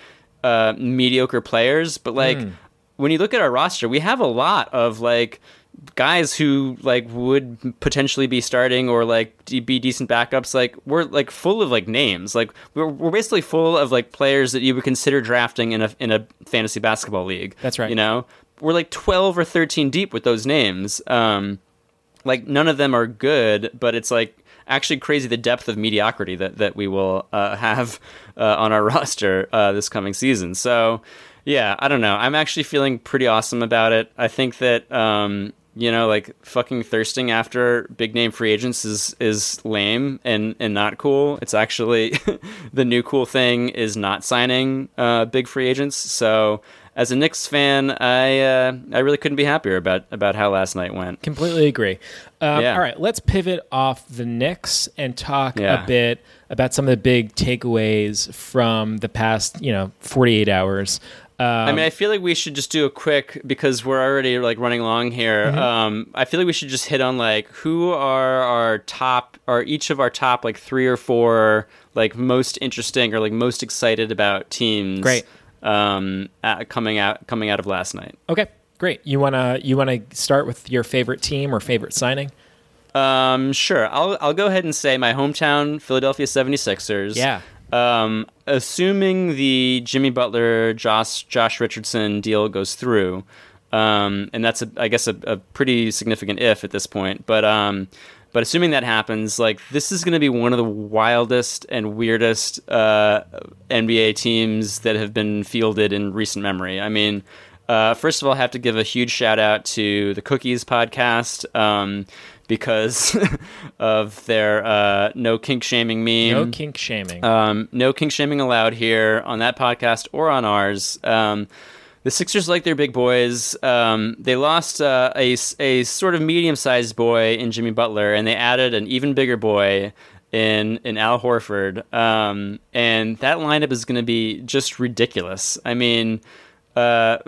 uh, mediocre players. But like Hmm. when you look at our roster, we have a lot of like guys who like would potentially be starting or like be decent backups. Like we're like full of like names. Like we're we're basically full of like players that you would consider drafting in a in a fantasy basketball league. That's right. You know, we're like twelve or thirteen deep with those names. Um, like none of them are good, but it's like actually crazy the depth of mediocrity that that we will uh, have uh, on our [laughs] roster uh, this coming season. So yeah, I don't know. I'm actually feeling pretty awesome about it. I think that um, you know, like fucking thirsting after big name free agents is is lame and and not cool. It's actually [laughs] the new cool thing is not signing uh, big free agents. So as a Knicks fan, I uh, I really couldn't be happier about about how last night went. Completely agree. Um, Yeah. All right, let's pivot off the Knicks and talk Yeah. a bit about some of the big takeaways from the past, you know, 48 hours. Um, I mean, I feel like we should just do a quick because we're already like running long here. Mm-hmm. Um, I feel like we should just hit on like who are our top, or each of our top like three or four like most interesting or like most excited about teams. Great. Um, at, coming out coming out of last night. okay, great. You wanna you wanna start with your favorite team or favorite signing? Um, sure. I'll I'll go ahead and say my hometown Philadelphia 76ers. Yeah. Um, assuming the Jimmy Butler Josh Josh Richardson deal goes through, um, and that's a, I guess a, a pretty significant if at this point. But um, but assuming that happens, like this is going to be one of the wildest and weirdest uh, NBA teams that have been fielded in recent memory. I mean. Uh, first of all, I have to give a huge shout out to the Cookies podcast um, because [laughs] of their uh, no kink shaming meme. No kink shaming. Um, no kink shaming allowed here on that podcast or on ours. Um, the Sixers like their big boys. Um, they lost uh, a, a sort of medium sized boy in Jimmy Butler, and they added an even bigger boy in in Al Horford. Um, and that lineup is going to be just ridiculous. I mean, uh,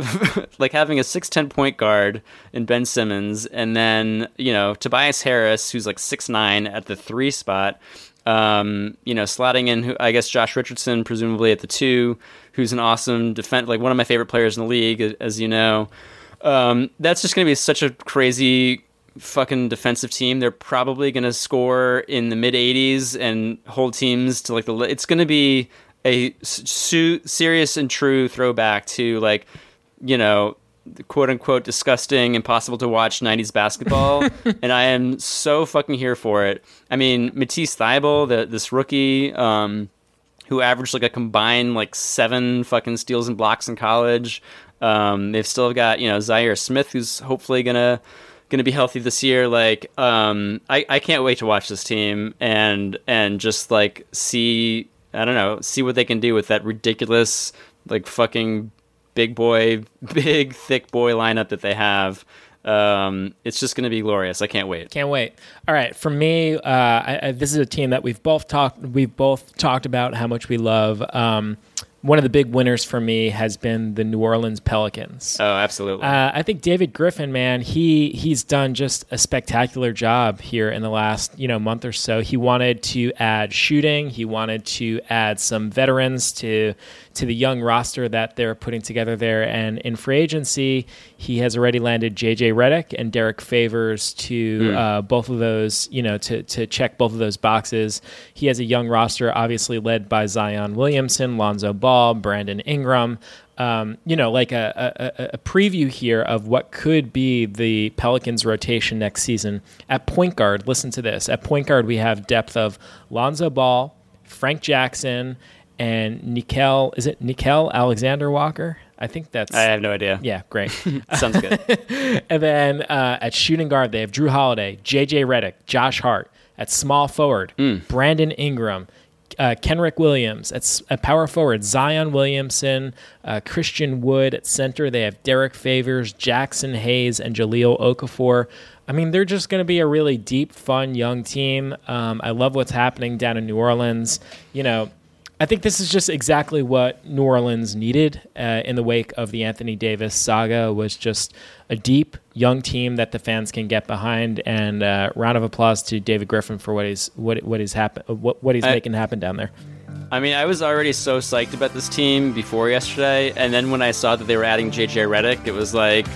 [laughs] like having a 6'10 point guard in Ben Simmons, and then, you know, Tobias Harris, who's like 6'9 at the three spot, um, you know, slotting in, I guess, Josh Richardson, presumably at the two, who's an awesome defense, like one of my favorite players in the league, as you know. Um, that's just going to be such a crazy fucking defensive team. They're probably going to score in the mid 80s and hold teams to like the. It's going to be a su- serious and true throwback to like you know quote unquote disgusting impossible to watch 90s basketball. [laughs] And i am so fucking here for it. I mean matisse Thybulle, the, this rookie um, who averaged like a combined like seven fucking steals and blocks in college. Um, they've still got you know Zhaire Smith who's hopefully gonna gonna be healthy this year. Like um, I, I can't wait to watch this team and and just like see I don't know, see what they can do with that ridiculous, like fucking big boy, [laughs] big thick boy lineup that they have. Um, it's just going to be glorious. I can't wait. Can't wait. All right, for me, uh, I, I, this is a team that we've both talked. We've both talked about how much we love. Um, one of the big winners for me has been the New Orleans Pelicans. Oh, absolutely. Uh, I think David Griffin, man, he he's done just a spectacular job here in the last you know month or so. He wanted to add shooting. He wanted to add some veterans to to the young roster that they're putting together there. And in free agency, he has already landed JJ Redick and Derrick Favors to Mm. uh, both of those, you know, to to check both of those boxes. He has a young roster, obviously led by Zion Williamson, Lonzo Ball, Brandon Ingram. Um, you know, like a, a, a preview here of what could be the Pelicans' rotation next season. At point guard, listen to this. At point guard, we have depth of Lonzo Ball, Frank Jackson, and Nickeil. Is it Nickeil Alexander Walker? I think that's. I have no idea. yeah, great. [laughs] [laughs] Sounds good. and then uh, at shooting guard, they have Jrue Holiday, JJ Redick, Josh Hart. At small forward, Brandon Ingram, uh, Kenrich Williams. At, at power forward, Zion Williamson, uh, Christian Wood. At center, they have Derrick Favors, Jaxson Hayes, and Jahlil Okafor. I mean, they're just going to be a really deep, fun, young team. Um, I love what's happening down in New Orleans. You know, I think this is just exactly what New Orleans needed uh, in the wake of the Anthony Davis saga. Was just a deep young team that the fans can get behind. And uh, round of applause to David Griffin for what he's what what he's happen what, what he's I- making happen down there. I mean, I was already so psyched about this team before yesterday, and then when I saw that they were adding JJ Redick, it was like,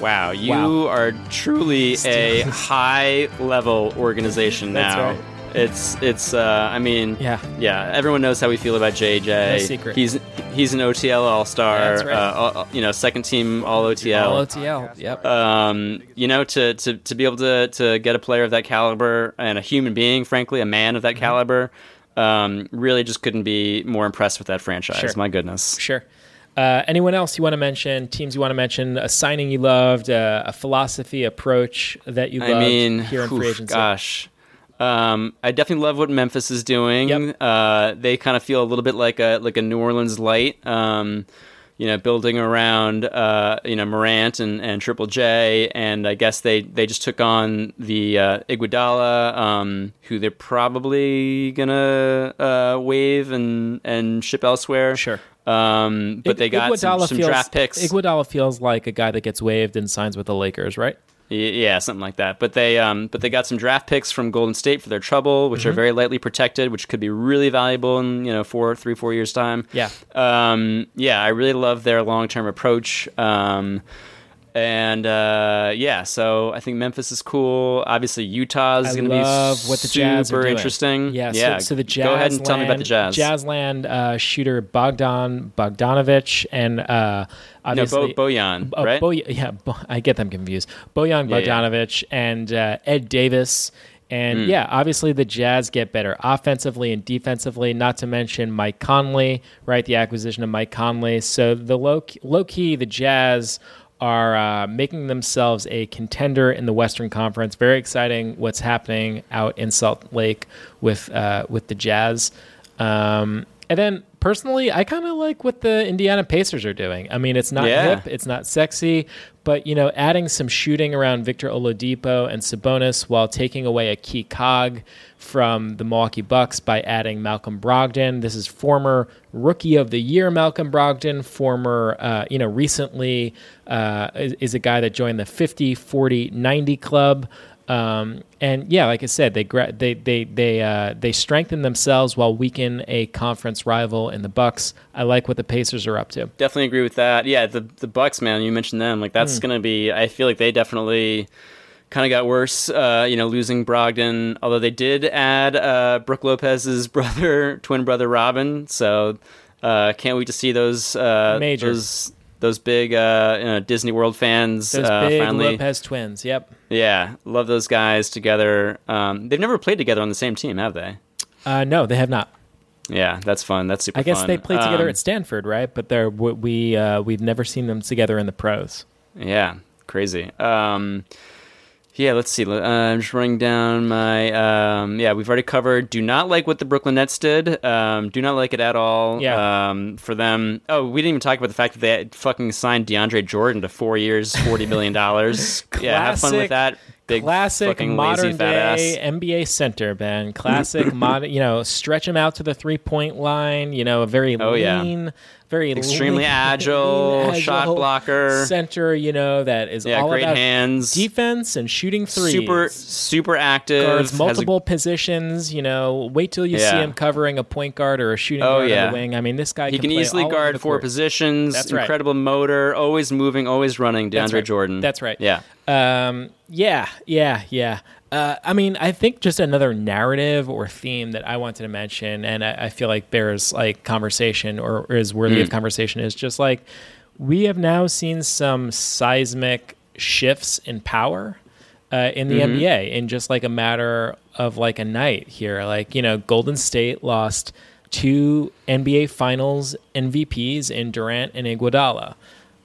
wow, you Wow. are truly a [laughs] high level organization now. right. It's it's. Uh, I mean, Yeah. yeah. Everyone knows how we feel about JJ. No secret. He's he's an OTL All Star. That's right. uh, all- you know, second team All OTL. All OTL. Yep. um, you know, to, to, to be able to, to get a player of that caliber and a human being, frankly, a man of Mm-hmm. that caliber, um, really just couldn't be more impressed with that franchise. Sure. My goodness. Sure. Uh, anyone else you want to mention? Teams you want to mention? A signing you loved? Uh, a philosophy approach that you loved I mean, here in oof, free agency? gosh. Um, I definitely love what Memphis is doing. Yep. Uh, they kind of feel a little bit like a like a New Orleans light. Um, you know, building around, uh, you know, Morant and, and Triple J, and I guess they, they just took on the uh, Iguodala, um, who they're probably gonna uh, waive and and ship elsewhere. Sure. Um, but they got some, some feels, draft picks. Iguodala feels like a guy that gets waived and signs with the Lakers, right? Yeah, something like that. But they um, but they got some draft picks from Golden State for their trouble, which Mm-hmm. are very lightly protected, which could be really valuable in you know four, three, four years time. Yeah. Um, yeah, I really love their long term approach. Um, and uh, yeah, so I think Memphis is cool. Obviously, Utah is going to be what the Jazz are super doing. interesting. Yeah, so, yeah. so the Jazz. Go ahead and tell me about the Jazz. Jazzland uh, shooter Bogdan Bogdanovich and uh, no, obviously Bo- Bojan, uh, right? Bo- yeah, Bo- I get them confused. Bojan Yeah, yeah. Bogdanovich and uh, Ed Davis. And Hmm. yeah, obviously the Jazz get better offensively and defensively, not to mention Mike Conley, right? The acquisition of Mike Conley. So the low, low key, the Jazz are uh, making themselves a contender in the Western Conference. Very exciting what's happening out in Salt Lake with uh, with the Jazz. Um, and then personally, I kind of like what the Indiana Pacers are doing. I mean, it's not Yeah. hip, it's not sexy, but you know, adding some shooting around Victor Oladipo and Sabonis while taking away a key cog from the Milwaukee Bucks by adding Malcolm Brogdon. This is former Rookie of the Year Malcolm Brogdon, former, uh, you know, recently uh, is, is a guy that joined the 50, 40, 90 club. Um, and yeah, like I said, they gra- they they they uh, they strengthen themselves while weaken a conference rival in the Bucks. I like what the Pacers are up to. definitely agree with that. Yeah, the the Bucks, man, you mentioned them. Like that's gonna be. I feel like they definitely kind of got worse. Uh, you know, losing Brogdon. Although they did add uh, Brook Lopez's [laughs] brother, twin brother Robin. So uh, can't wait to see those uh, Major. those those big uh, you know, Disney World fans Those uh, big finally. Lopez twins. Yep. Yeah, love those guys together. Um, they've never played together on the same team, have they? Uh, no, they have not. Yeah, that's fun. That's super. I guess fun. they played together Um, at Stanford, right? But they're we uh, we've never seen them together in the pros. Yeah, crazy. Um, yeah, let's see. Uh, I'm just running down my. Um, yeah, we've already covered. Do not like what the Brooklyn Nets did. Um, do not like it at all. Yeah. Um, for them. Oh, we didn't even talk about the fact that they fucking signed DeAndre Jordan to four years, forty million dollars. [laughs] yeah, have fun with that. Big Classic fucking modern lazy day ass. NBA center, Ben. Classic [clears throat] modern, you know, stretch him out to the three point line. You know, a very Oh, yeah. lean, very Extremely lean- [laughs] agile, lean, shot agile blocker. center. You know that is Yeah, all great about hands. defense and shooting threes. super super active. guards has a- multiple positions. You know, wait till you see him covering a point guard or a shooting Oh, guard yeah. on the wing. I mean, this guy he can, can easily guard four positions. That's right. Incredible motor, always moving, always running. That's DeAndre right. Jordan. That's right. Yeah. Um, yeah, yeah, yeah. Uh, I mean, I think just another narrative or theme that I wanted to mention, and I, I feel like bears like conversation or, or is worthy Hmm. of conversation, is just like we have now seen some seismic shifts in power uh, in the Mm-hmm. NBA in just like a matter of like a night here. Like you know, Golden State lost two NBA Finals MVPs in Durant and Iguodala.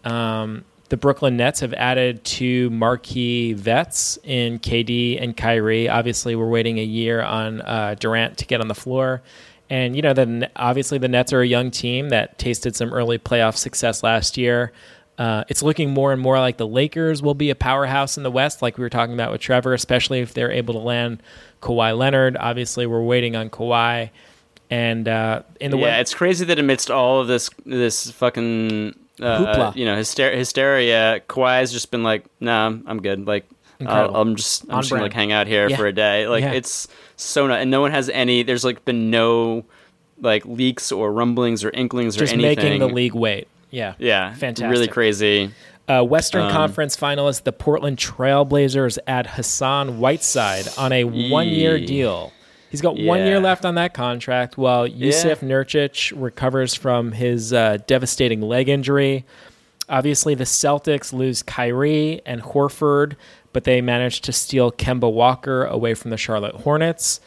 Um, the Brooklyn Nets have added two marquee vets in KD and Kyrie. Obviously, we're waiting a year on uh, Durant to get on the floor. And, you know, the, obviously the Nets are a young team that tasted some early playoff success last year. Uh, it's looking more and more like the Lakers will be a powerhouse in the West, like we were talking about with Trevor, especially if they're able to land Kawhi Leonard. Obviously, we're waiting on Kawhi. And uh, in the yeah, West, it's crazy that amidst all of this this fucking uh, you know hyster- hysteria, Kawhi's just been like, nah, I'm, good. Like. I'll, I'm just I'm On just gonna brand. like hang out here Yeah. for a day. Like, Yeah. it's so not, and no one has any. There's like been no like leaks or rumblings or inklings just or anything. making the league wait. Yeah. Yeah, Fantastic. Really crazy. Uh, Western Um, Conference finalist, the Portland Trailblazers add Hassan Whiteside on a one-year deal. He's got one year left on that contract, while Jusuf Nurkic recovers from his uh, devastating leg injury. Obviously, the Celtics lose Kyrie and Horford, but they managed to steal Kemba Walker away from the Charlotte Hornets.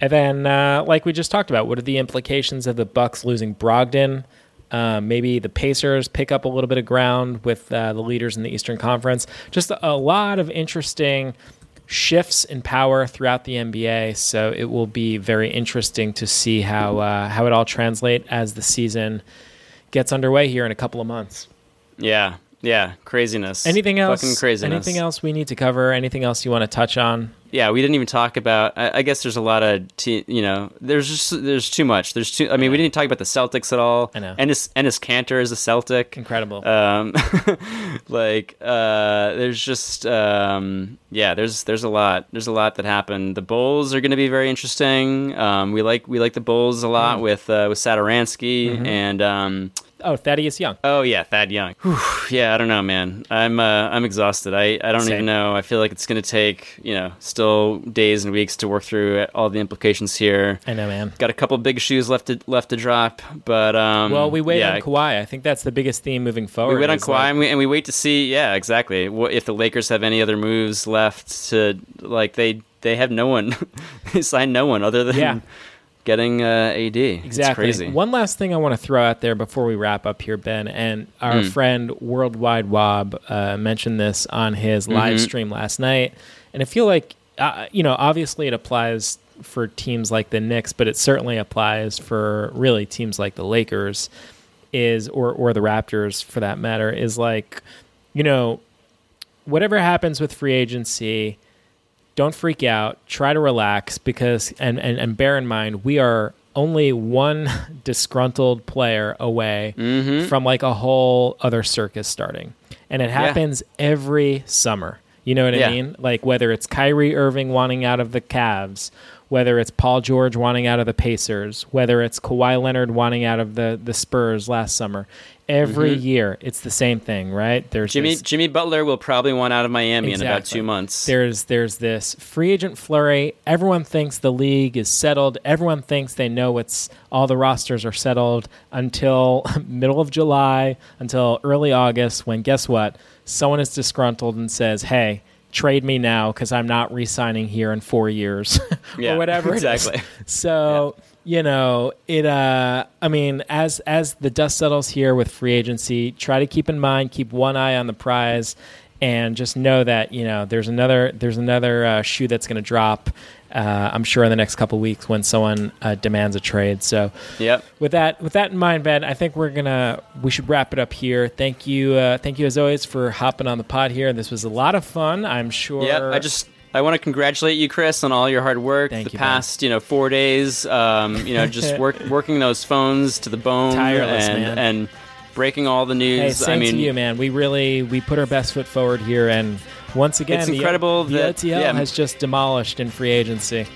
And then, uh, like we just talked about, what are the implications of the Bucks losing Brogdon? Uh, maybe the Pacers pick up a little bit of ground with uh, the leaders in the Eastern Conference. Just a lot of interesting shifts in power throughout the NBA. So it will be very interesting to see how uh, how it all translate as the season gets underway here in a couple of months. Yeah, yeah, craziness. Anything else? Fucking craziness. Anything else we need to cover? Anything else you want to touch on? Yeah, we didn't even talk about. I, I guess there's a lot of, te- you know, there's just there's too much. There's too. I mean, we didn't talk about the Celtics at all. I know. Enes Enes Kanter is a Celtic. Incredible. Um, [laughs] like uh, there's just um, yeah, there's there's a lot. There's a lot that happened. The Bulls are going to be very interesting. Um, we like we like the Bulls a Mm. lot with uh, with Satoransky Mm-hmm. and. Um, oh, Thaddeus Young. Oh yeah, Thad Young. Whew, yeah, I don't know, man. I'm uh, I'm exhausted. I, I don't Same. even know. I feel like it's gonna take you know still days and weeks to work through all the implications here. I know, man. Got a couple big shoes left to left to drop, but um, Well, we wait yeah, on Kawhi. I think that's the biggest theme moving forward. We wait on Kawhi like- and, we, and we wait to see. Yeah, exactly. What if the Lakers have any other moves left to like they they have no one. [laughs] they signed no one other than Yeah. Getting uh, AD. It's Exactly. crazy. One last thing I want to throw out there before we wrap up here, Ben, and our Hmm. friend Worldwide Wob uh, mentioned this on his live Mhm. stream last night, and I feel like uh, you know, obviously it applies for teams like the Knicks, but it certainly applies for really teams like the Lakers, is or or the Raptors for that matter. Is like, you know, whatever happens with free agency don't freak out. Try to relax because and, and and bear in mind we are only one [laughs] disgruntled player away Mm-hmm. from like a whole other circus starting. And it happens every summer. You know what i mean? Like whether it's Kyrie Irving wanting out of the Cavs whether it's Paul George wanting out of the Pacers whether it's Kawhi Leonard wanting out of the the Spurs last summer every year it's the same thing right there's Mm-hmm. Jimmy this- Jimmy Butler will probably want out of Miami in about two months. there's there's this free agent flurry. Everyone thinks the league is settled. Everyone thinks they know what's all the rosters are settled until [laughs] middle of July, until early August, when guess what? Someone is disgruntled and says, "Hey, trade me now because I'm not re-signing here in four years [laughs] Yeah, or whatever." it is." exactly. [laughs] So you know it. Uh, I mean, as as the dust settles here with free agency, try to keep in mind, keep one eye on the prize, and just know that you know there's another there's another uh, shoe that's going to drop. Uh, I'm sure in the next couple weeks when someone uh, demands a trade. So Yep. with that with that in mind, Ben, I think we're gonna we should wrap it up here. Thank you, uh, thank you as always for hopping on the pod here. This was a lot of fun. I'm sure. Yep. I just I want to congratulate you, Chris, on all your hard work. Thank the you, man. past, you know, four days. Um, you know, just [laughs] work working those phones to the bone Tireless, and man. and breaking all the Hey, news. same I mean, to you, man. We really we put our best foot forward here, and once again, It's the- incredible The, that- OTL yeah. has just demolished in free agency.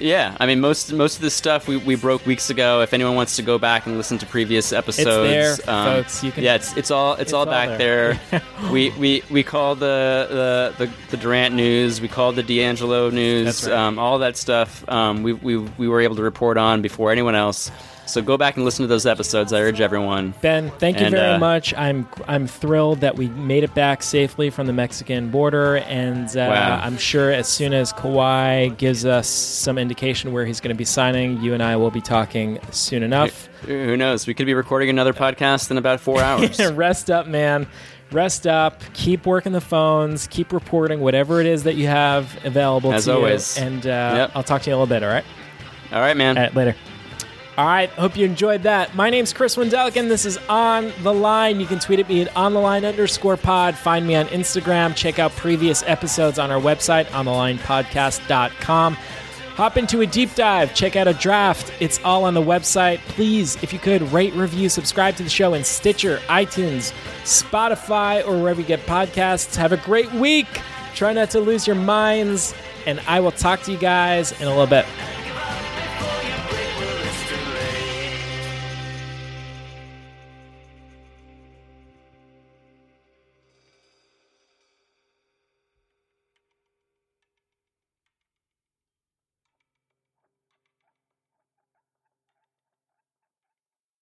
Yeah, I mean most most of this stuff we, we broke weeks ago. If anyone wants to go back and listen to previous episodes, it's there, folks. You can- yeah, it's it's all it's, It's all all back there. there. [laughs] we, we we called the, the the the Durant news. We call the D'Angelo news. Right. um, all that stuff. Um, we, we we were able to report on before anyone else. So go back and listen to those episodes. I urge everyone. Ben, thank you And, very uh, much. I'm I'm thrilled that we made it back safely from the Mexican border, and uh, Wow. I'm sure as soon as Kawhi gives us some indication where he's going to be signing, you and I will be talking soon enough. Who knows? We could be recording another podcast in about four [laughs] hours. Rest up, man. Rest up. Keep working the phones. Keep reporting whatever it is that you have available As to always. you. And uh, Yep. I'll talk to you a little bit. All right. all right, man. All right. Later. All right. Hope you enjoyed that. My name's Chris Wendelken. This is On the Line. You can tweet at me at on the line underscore pod. Find me on Instagram. Check out previous episodes on our website, onthelinepodcast.com. Hop into a deep dive. Check out a draft. It's all on the website. Please, if you could, rate, review, subscribe to the show in Stitcher, iTunes, Spotify, or wherever you get podcasts. Have a great week. Try not to lose your minds. And I will talk to you guys in a little bit.